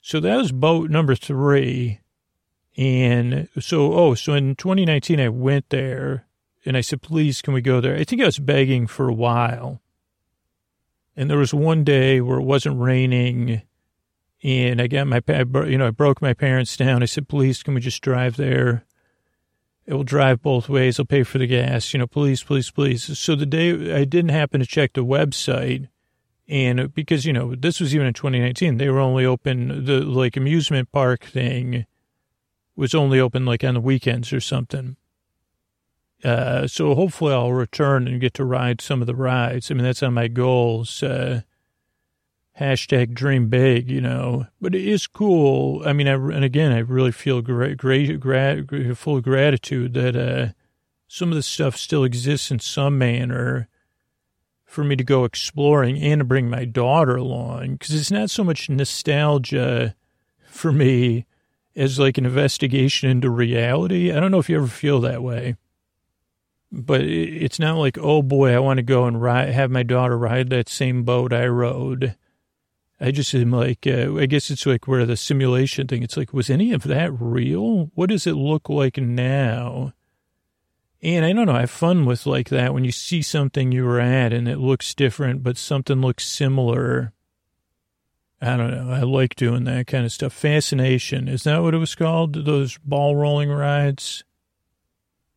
Speaker 1: So that was boat number three. And so oh so in 2019 i went there and i said please can we go there? I think i was begging for a while and there was one day where it wasn't raining, and I got my, you know, I broke my parents down. I said, please, can we just drive there? It will drive both ways. I'll pay for the gas. You know, please, please, please. So the day I didn't happen to check the website, and because you know this was even in 2019, they were only open the like amusement park thing was only open like on the weekends or something. Uh, so hopefully I'll return and get to ride some of the rides. I mean, that's on my goals. Uh, hashtag dream big, you know, but it is cool. I mean, I, and again, I really feel great, great, grat, full gratitude that, uh, some of the stuff still exists in some manner for me to go exploring and to bring my daughter along. Cause it's not so much nostalgia for me as like an investigation into reality. I don't know if you ever feel that way but it's not like, oh boy, I want to go and ride, have my daughter ride that same boat I rode. I just am like, uh, I guess it's like where the simulation thing, it's like, was any of that real? What does it look like now? And I don't know, I have fun with like that when you see something you were at and it looks different, but something looks similar. I don't know. I like doing that kind of stuff. Fascination. Is that what it was called? Those ball rolling rides?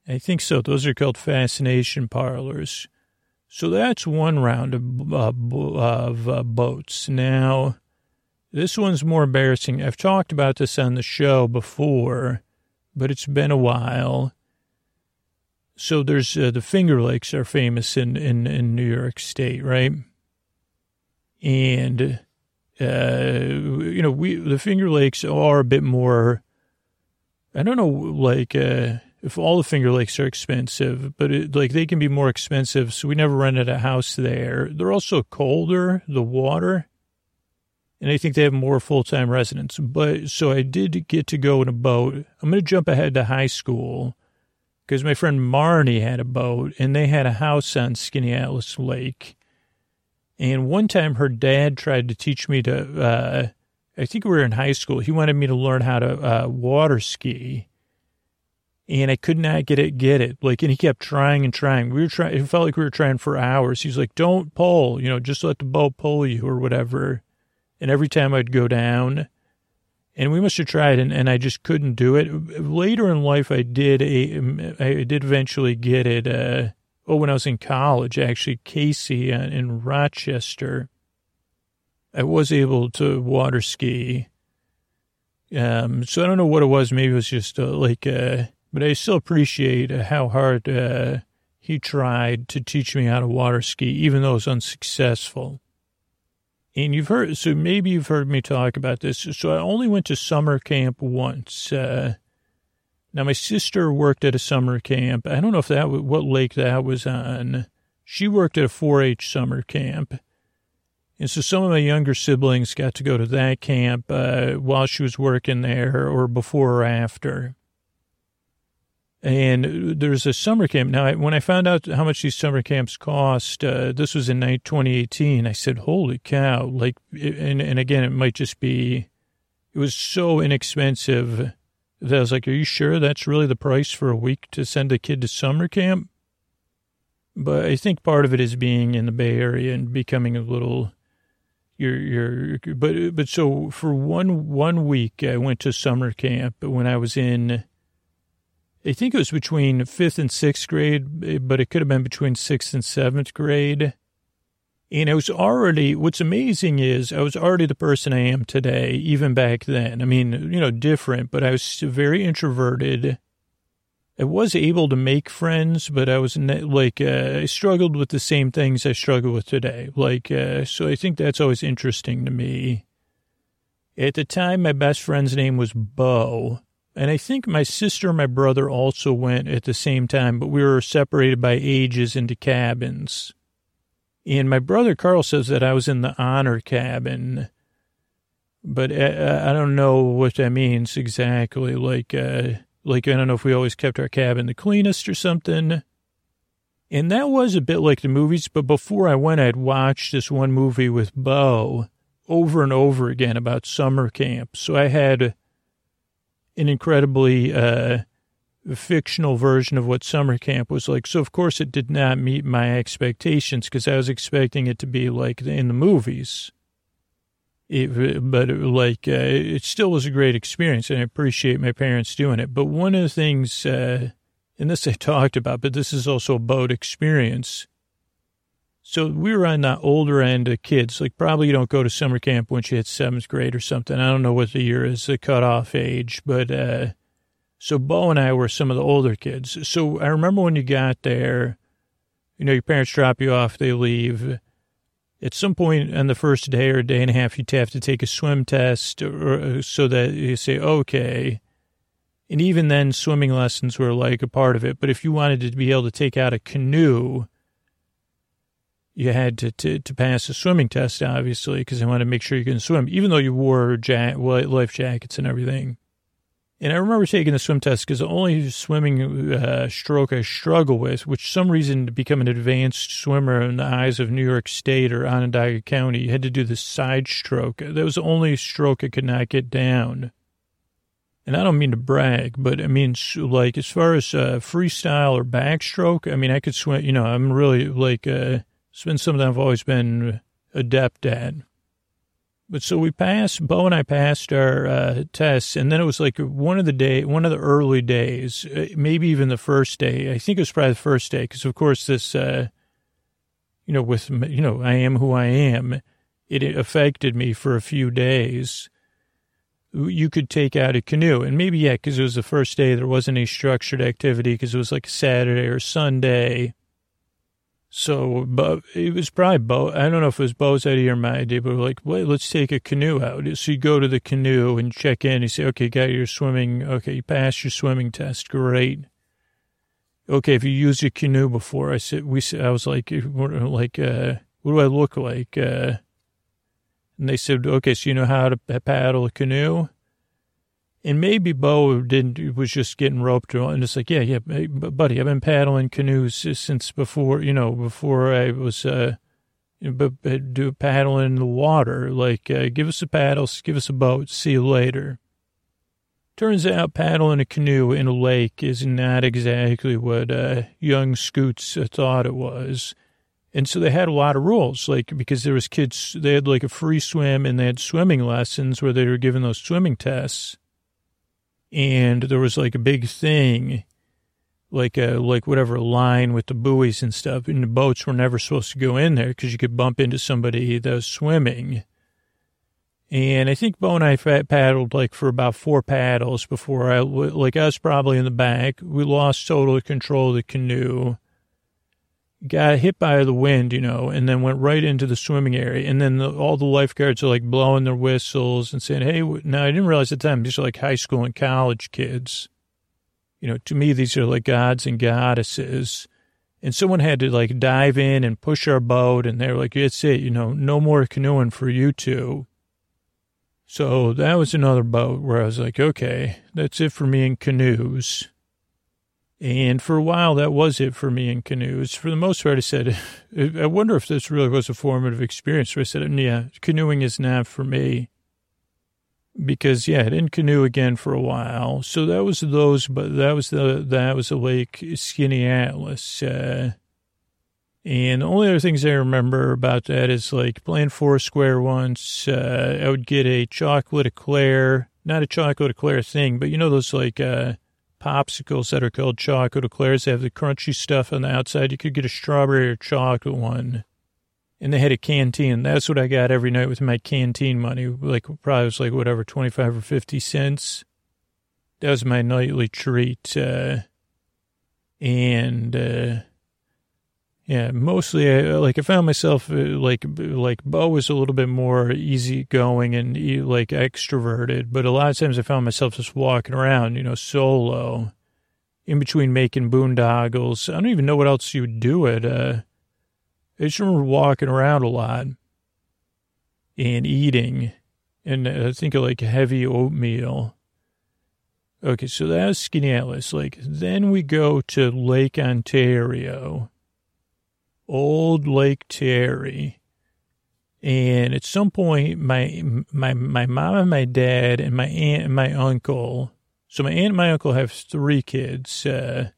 Speaker 1: I think so. Those are called fascination parlors. So that's one round of, uh, of uh, boats. Now, this one's more embarrassing. I've talked about this on the show before, but it's been a while. So there's uh, the Finger Lakes are famous in, in, in New York State, right? And, uh, you know, we, the Finger Lakes are a bit more, I don't know, like, uh, if all the Finger Lakes are expensive, but it, like they can be more expensive. So we never rented a house there. They're also colder, the water, and I think they have more full time residents. But so I did get to go in a boat. I'm going to jump ahead to high school because my friend Marnie had a boat and they had a house on Skaneateles Lake. And one time her dad tried to teach me to, uh, I think we were in high school. He wanted me to learn how to uh, water ski and I could not get it, get it. Like, and he kept trying and trying. We were trying, it felt like we were trying for hours. He's like, don't pull, you know, just let the boat pull you or whatever. And every time I'd go down, and we must have tried, and, and I just couldn't do it. Later in life, I did a, I did eventually get it. Uh, oh, when I was in college, actually, Casey uh, in Rochester, I was able to water ski. Um, so I don't know what it was. Maybe it was just uh, like, uh, but I still appreciate how hard uh, he tried to teach me how to water ski, even though it was unsuccessful. And you've heard, so maybe you've heard me talk about this. So I only went to summer camp once. Uh, now my sister worked at a summer camp. I don't know if that what lake that was on. She worked at a 4-H summer camp. And so some of my younger siblings got to go to that camp uh, while she was working there or before or after. And there's a summer camp. Now, when I found out how much these summer camps cost, uh, this was in 2018, I said, holy cow. Like, and, and again, it might just be, it was so inexpensive that I was like, are you sure that's really the price for a week to send a kid to summer camp? But I think part of it is being in the Bay Area and becoming a little, you're, you're, but, but so for one, one week, I went to summer camp when I was in, I think it was between fifth and sixth grade, but it could have been between sixth and seventh grade. And I was already, what's amazing is I was already the person I am today, even back then. I mean, you know, different, but I was very introverted. I was able to make friends, but I was like, uh, I struggled with the same things I struggle with today. Like, uh, so I think that's always interesting to me. At the time, my best friend's name was Bo. And I think my sister and my brother also went at the same time, but we were separated by ages into cabins. And my brother Carl says that I was in the honor cabin, but I, uh, uh, I don't know what that means exactly. Like, uh, like I don't know if we always kept our cabin the cleanest or something. And that was a bit like the movies, but before I went, I'd watched this one movie with Bo over and over again about summer camp. So I had an incredibly uh, fictional version of what summer camp was like. So, of course, it did not meet my expectations because I was expecting it to be like in the movies. It, but it, like, uh, it still was a great experience, and I appreciate my parents doing it. But one of the things, uh, and this I talked about, but this is also a boat experience. So we were on the older end of kids. Like, probably you don't go to summer camp once you hit seventh grade or something. I don't know what the year is, the cutoff age, but, uh, so Bo and I were some of the older kids. So I remember when you got there, you know, your parents drop you off, they leave. At some point on the first day or day and a half, you'd have to take a swim test or, so that you say, okay. And even then, swimming lessons were like a part of it. But if you wanted to be able to take out a canoe, you had to, to, to pass a swimming test, obviously, because they wanted to make sure you can swim, even though you wore ja- life jackets and everything. And I remember taking the swim test because the only swimming uh, stroke I struggle with, which some reason to become an advanced swimmer in the eyes of New York State or Onondaga County, you had to do the side stroke. That was the only stroke I could not get down. And I don't mean to brag, but I mean, like, as far as uh, freestyle or backstroke, I mean, I could swim, you know, I'm really like, uh, it's been something I've always been adept at. But so we passed, Bo and I passed our uh, tests, and then it was like one of the day, one of the early days, uh, maybe even the first day. I think it was probably the first day, because of course this, uh, you know, with you know, I am who I am. It affected me for a few days. You could take out a canoe, and maybe yeah, because it was the first day, there wasn't any structured activity because it was like Saturday or Sunday so, but it was probably Bo. I don't know if it was Bo's idea or my idea, but we're like, wait, let's take a canoe out. So you go to the canoe and check in. You say, okay, got your swimming. Okay, you passed your swimming test. Great. Okay, if you used a canoe before, I said, we I was like, like, uh, what do I look like? Uh, and they said, okay, so you know how to paddle a canoe? And maybe Bo didn't was just getting roped on, and it's like, yeah, yeah, buddy, I've been paddling canoes since before, you know, before I was, uh, but do paddling in the water. Like, uh, give us a paddle, give us a boat, see you later. Turns out paddling a canoe in a lake is not exactly what uh, young Scoots thought it was. And so they had a lot of rules, like because there was kids, they had like a free swim and they had swimming lessons where they were given those swimming tests and there was like a big thing, like a like whatever line with the buoys and stuff, and the boats were never supposed to go in there because you could bump into somebody that was swimming. And I think Bo and I paddled like for about four paddles before I, like us probably in the back. We lost total control of the canoe got hit by the wind, you know, and then went right into the swimming area. And then the, all the lifeguards are like blowing their whistles and saying, Hey, now I didn't realize at the time these are like high school and college kids. You know, to me, these are like gods and goddesses. And someone had to like dive in and push our boat. And they're like, That's it, you know, no more canoeing for you two. So that was another boat where I was like, okay, that's it for me in canoes. And for a while, that was it for me in canoes. For the most part, I said, I wonder if this really was a formative experience. So I said, yeah, canoeing is not for me. because yeah, I didn't canoe again for a while. So that was those, but that was the that was the Lake Skaneateles. Uh, and the only other things I remember about that is like playing Foursquare once. Uh, I would get a chocolate eclair, not a chocolate eclair thing, but you know those like uh, popsicles that are called chocolate eclairs. They have the crunchy stuff on the outside. You could get a strawberry or chocolate one. And they had a canteen. That's what I got every night with my canteen money. Like probably was like whatever, 25 or 50 cents. That was my nightly treat. Uh, and, uh, yeah, mostly I, like I found myself uh, like like Bo was a little bit more easygoing and like extroverted, but a lot of times I found myself just walking around, you know, solo, in between making boondoggles. I don't even know what else you would do it. Uh, I just remember walking around a lot and eating, and I think of like heavy oatmeal. Okay, so that was Skaneateles. Like then we go to Lake Ontario old Lake Terry. And at some point, my, my, my mom and my dad and my aunt and my uncle, so my aunt and my uncle have three kids, uh,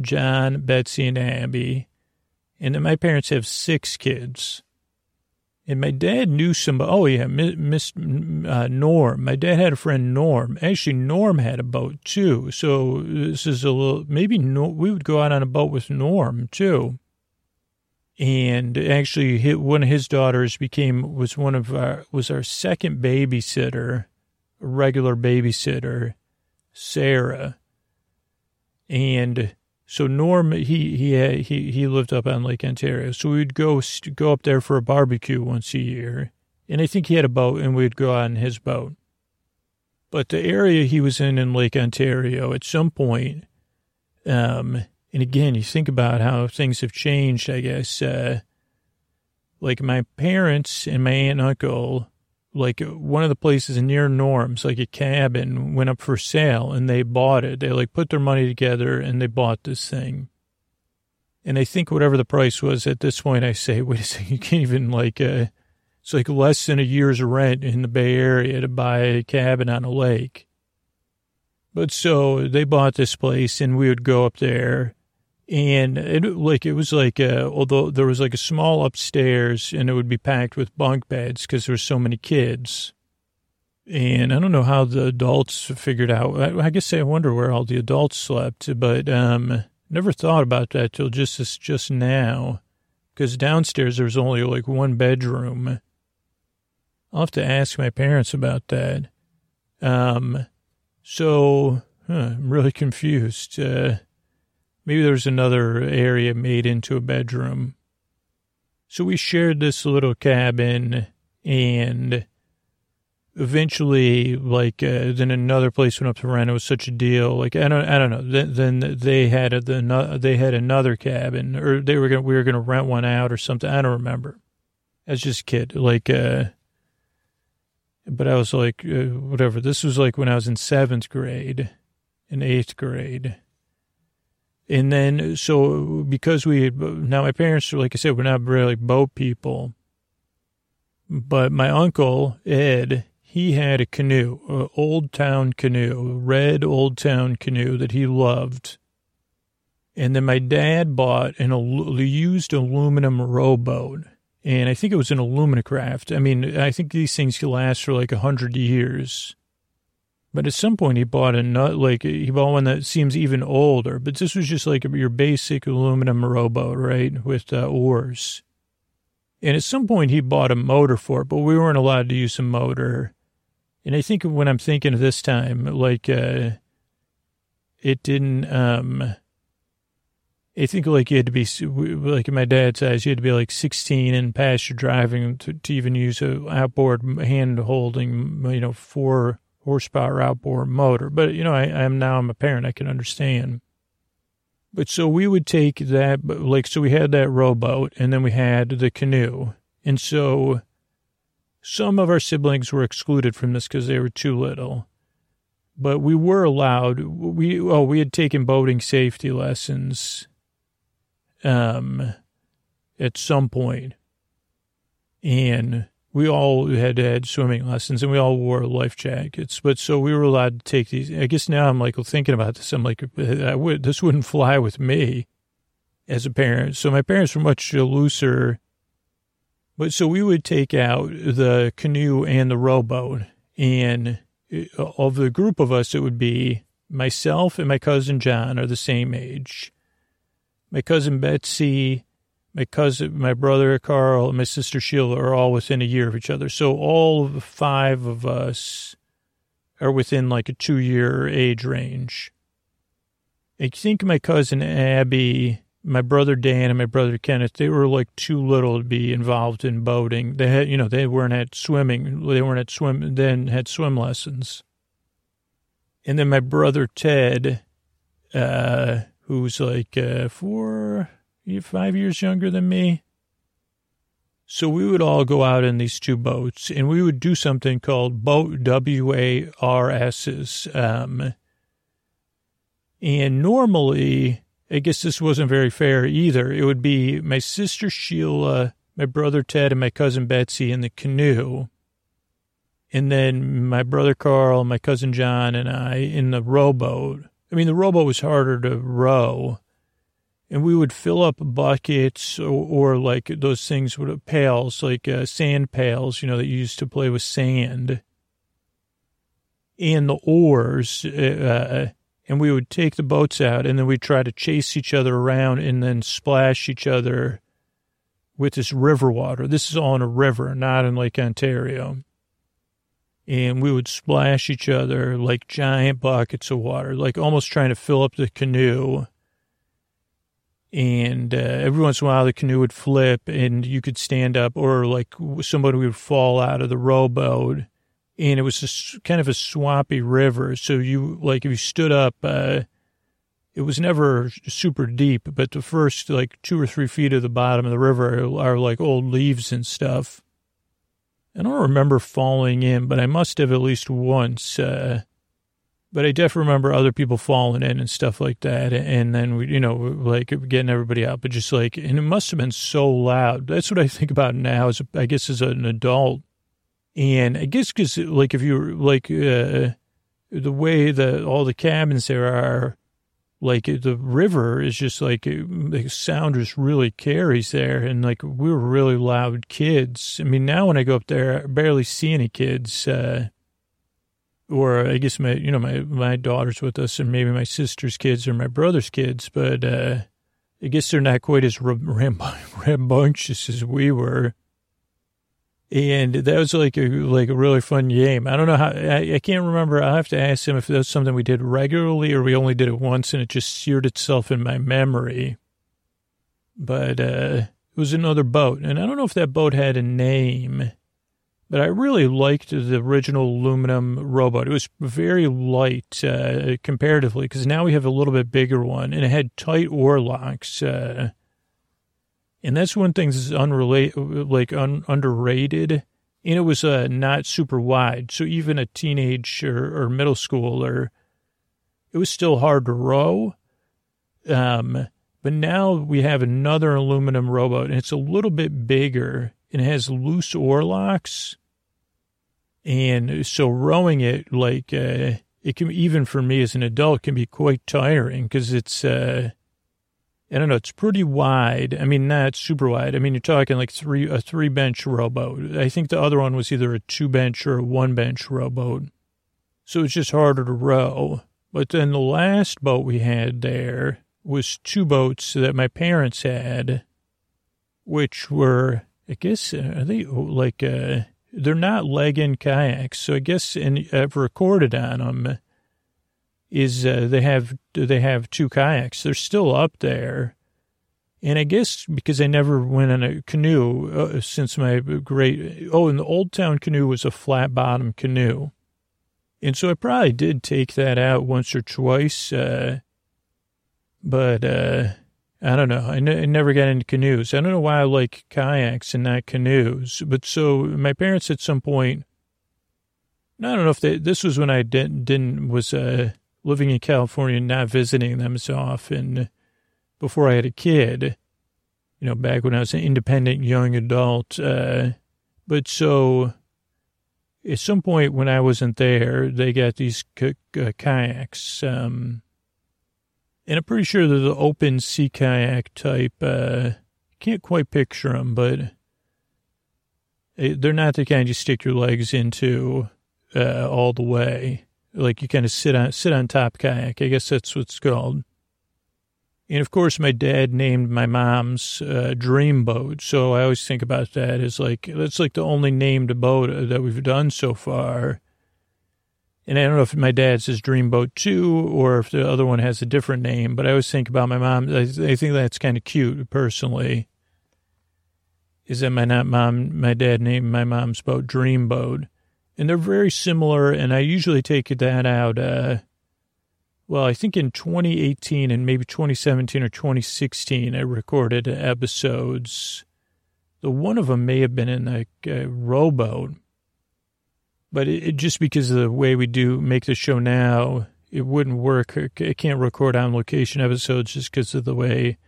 Speaker 1: John, Betsy, and Abby. And then my parents have six kids. And my dad knew somebody. Oh, yeah, Miss uh, Norm. My dad had a friend, Norm. Actually, Norm had a boat, too. So this is a little, maybe no, we would go out on a boat with Norm, too and actually one of his daughters became was one of our was our second babysitter regular babysitter sarah. And so norm he he he he lived up on lake ontario. So we'd go go up there for a barbecue once a year. And i think he had a boat and we'd go on his boat. But the area he was in in lake ontario at some point um and again, you think about how things have changed, I guess. Uh, like my parents and my aunt and uncle, like one of the places near Norm's, like a cabin, went up for sale and they bought it. They like put their money together and they bought this thing. And I think whatever the price was at this point, I say, wait a second, you can't even like, uh, it's like less than a year's rent in the Bay Area to buy a cabin on a lake. But so they bought this place and we would go up there and it like it was like uh, although there was like a small upstairs and it would be packed with bunk beds because there were so many kids. And i don't know how the adults figured out i, I guess i wonder where all the adults slept but um never thought about that till just just now. Because downstairs there was only like one bedroom. I'll have to ask my parents about that. Um so huh, i'm really confused uh Maybe there's another area made into a bedroom. So we shared this little cabin and eventually like uh, then another place went up to rent. It was such a deal. Like i don't i don't know. Then, then they had a, the they had another cabin or they were going we were to rent one out or something. I don't remember. As just a kid like uh but i was like uh, whatever. This was like when i was in seventh grade in eighth grade and then, so because we, now my parents, like I said, we're not really boat people. But my uncle, Ed, he had a canoe, an old town canoe, a red old town canoe that he loved. And then my dad bought an used aluminum rowboat. And I think it was an Alumacraft. I mean, I think these things can last for like a hundred years. But at some point, he bought a nut, like he bought one that seems even older. But this was just like your basic aluminum rowboat, right, with uh, oars. And at some point, he bought a motor for it, but we weren't allowed to use a motor. And I think when I'm thinking of this time, like uh, it didn't. um I think like you had to be like my dad's eyes, you had to be like 16 and pass your driving to, to even use a outboard hand holding, you know, four horsepower outboard motor. But, you know, I, am now I'm a parent. I can understand. But so we would take that, like, so we had that rowboat and then we had the canoe. And so some of our siblings were excluded from this because they were too little. But we were allowed, we, oh, we had taken boating safety lessons, um, at some point. And we all had had swimming lessons and we all wore life jackets. But so we were allowed to take these. I guess now I'm like thinking about this. I'm like, I would, this wouldn't fly with me as a parent. So my parents were much looser. But so we would take out the canoe and the rowboat. And uh, of the group of us, it would be myself and my cousin John are the same age. My cousin Betsy, my cousin, my brother Carl, and my sister Sheila are all within a year of each other. So all five of us are within like a two year age range. I think my cousin Abby, my brother Dan, and my brother Kenneth, they were like too little to be involved in boating. They had, you know, they weren't at swimming. They weren't at swim, then had swim lessons. And then my brother Ted, uh, who's like uh, four, five years younger than me. So we would all go out in these two boats and we would do something called boat WARSs. Um, and normally, I guess this wasn't very fair either. It would be my sister Sheila, my brother Ted, and my cousin Betsy in the canoe. And then my brother Carl, my cousin John, and I in the rowboat. I mean, the rowboat was harder to row and we would fill up buckets or, or like those things with pails, like uh, sand pails, you know, that you used to play with sand, and the oars. Uh, and we would take the boats out, and then we'd try to chase each other around, and then splash each other with this river water. This is in a river, not in Lake Ontario. And we would splash each other like giant buckets of water, like almost trying to fill up the canoe and uh, every once in a while the canoe would flip and you could stand up or like somebody would fall out of the rowboat and it was just kind of a swampy river. So you like if you stood up uh, it was never super deep but the first like two or three feet of the bottom of the river are, like old leaves and stuff. I don't remember falling in but i must have at least once uh, but I definitely remember other people falling in and stuff like that. And then we, you know, like getting everybody out, but just like, and it must have been so loud. That's what I think about now as, I guess, as an adult. And I guess because like if you're like, uh, the way that all the cabins there are, like the river is just like the sound just really carries there. And like we were really loud kids. I mean, now when I go up there, I barely see any kids, uh, or I guess my, you know, my, my daughter's with us and maybe my sister's kids or my brother's kids, but, uh, I guess they're not quite as rambunctious as we were. And that was like a, like a really fun game. I don't know how, I, I can't remember. I'll have to ask him if that's something we did regularly or we only did it once and it just seared itself in my memory. But, uh, it was another boat. And I don't know if that boat had a name. But I really liked the original aluminum rowboat. It was very light uh, comparatively because now we have a little bit bigger one and it had tight oar locks. Uh, and that's one thing that's unrelated, like un, underrated. And it was uh, not super wide. So even a teenage or, middle schooler, it was still hard to row. Um, but now we have another aluminum rowboat and it's a little bit bigger and it has loose oar locks. And so rowing it, like, uh, it can, even for me as an adult, can be quite tiring because it's, uh, I don't know, it's pretty wide. I mean, not super wide. I mean, you're talking like three, a three bench rowboat. I think the other one was either a two bench or a one bench rowboat. So it's just harder to row. But then the last boat we had there was two boats that my parents had, which were I guess uh, are they like uh, they're not leg in kayaks. So I guess and I've recorded on them is uh, they have they have two kayaks. They're still up there, and I guess because I never went on a canoe uh, since my great oh, and the Old Town canoe was a flat bottom canoe, and so I probably did take that out once or twice, uh, but. I don't know. I, n- I never got into canoes. I don't know why I like kayaks and not canoes. But so my parents at some point, I don't know if they, this was when I didn't, didn't was uh, living in California, and not visiting them so often before I had a kid, you know, back when I was an independent young adult. Uh, But so at some point when I wasn't there, they got these k- uh, kayaks. Um, and I'm pretty sure they're the open sea kayak type. Uh, can't quite picture them, but they're not the kind you stick your legs into uh, all the way. Like you kind of sit on sit on top kayak. I guess that's what's called. And of course, my dad named my mom's uh, dream boat. So I always think about that as like, that's like the only named boat uh, that we've done so far. And I don't know if my dad's his dream boat too, or if the other one has a different name, but I always think about my mom. I, think that's kind of cute personally. Is that my not mom, my dad named my mom's boat Dream Boat. And they're very similar. And I usually take that out, uh, well, I think in 2018 and maybe 2017 or 2016, I recorded episodes. The one of them may have been in a rowboat, but it, it, just because of the way we do make the show now, it wouldn't work. I can't record on location episodes just because of the way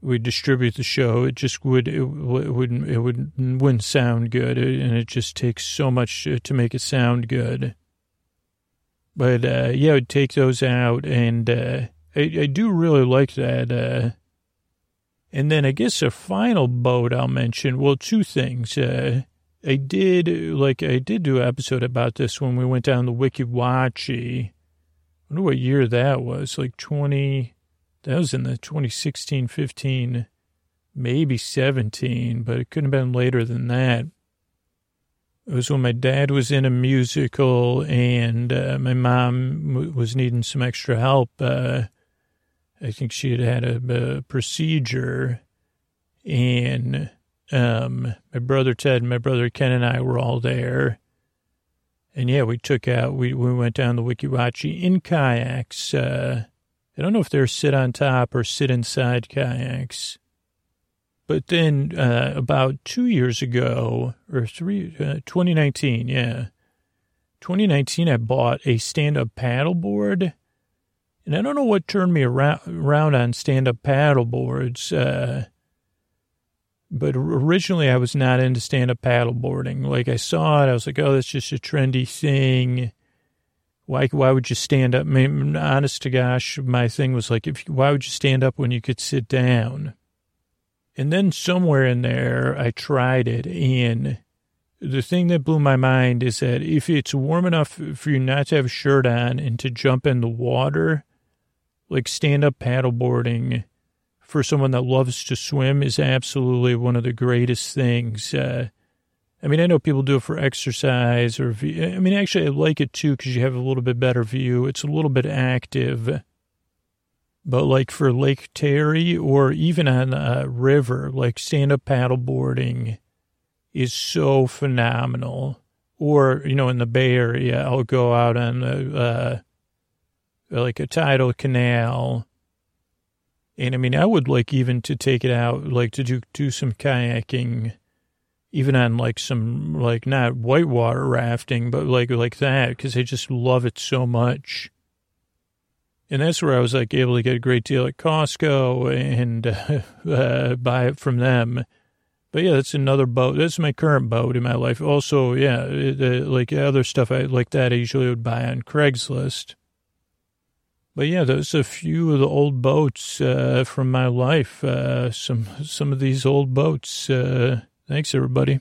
Speaker 1: we distribute the show. It just would it, wouldn't it would wouldn't sound good, and it just takes so much to make it sound good. But uh, yeah, I would take those out, and uh, I, I, do really like that. Uh, and then I guess a final boat I'll mention. Well, two things. Uh, I did like I did do an episode about this when we went down the Weeki Wachee. I wonder what year that was. Like twenty. That was in the 2016, 15, maybe 17, but it couldn't have been later than that. It was when my dad was in a musical and uh, my mom was needing some extra help. Uh, I think she had had a, a procedure, and um, my brother Ted, and my brother Ken, and I were all there. And yeah, we took out, we, we went down the Weeki Wachee in kayaks. Uh, I don't know if they're sit on top or sit inside kayaks. But then uh, about two years ago, or three, uh, 2019, yeah. 2019, I bought a stand-up paddleboard. And I don't know what turned me around, around on stand-up paddleboards. Uh, but originally, I was not into stand-up paddleboarding. Like, I saw it, I was like, oh, that's just a trendy thing. Why, why would you stand up? I mean, honest to gosh, my thing was like, if why would you stand up when you could sit down? And then somewhere in there, I tried it. And the thing that blew my mind is that if it's warm enough for you not to have a shirt on and to jump in the water, like stand up paddleboarding for someone that loves to swim is absolutely one of the greatest things. Uh, I mean, I know people do it for exercise or, I mean, actually, I like it too because you have a little bit better view. It's a little bit active. But like for Lake Terry or even on a river, like stand up paddleboarding is so phenomenal. Or, you know, in the Bay Area, I'll go out on a, uh, like a tidal canal. And I mean, I would like even to take it out, like to do, do some kayaking, even on like some, like not whitewater rafting, but like, like that, because I just love it so much. And that's where I was like able to get a great deal at Costco and uh, uh, buy it from them. But yeah, that's another boat. That's my current boat in my life. Also, yeah, it, uh, like other stuff I like that I usually would buy on Craigslist. But yeah, those are a few of the old boats uh, from my life. Uh, some some of these old boats. Uh, thanks, everybody.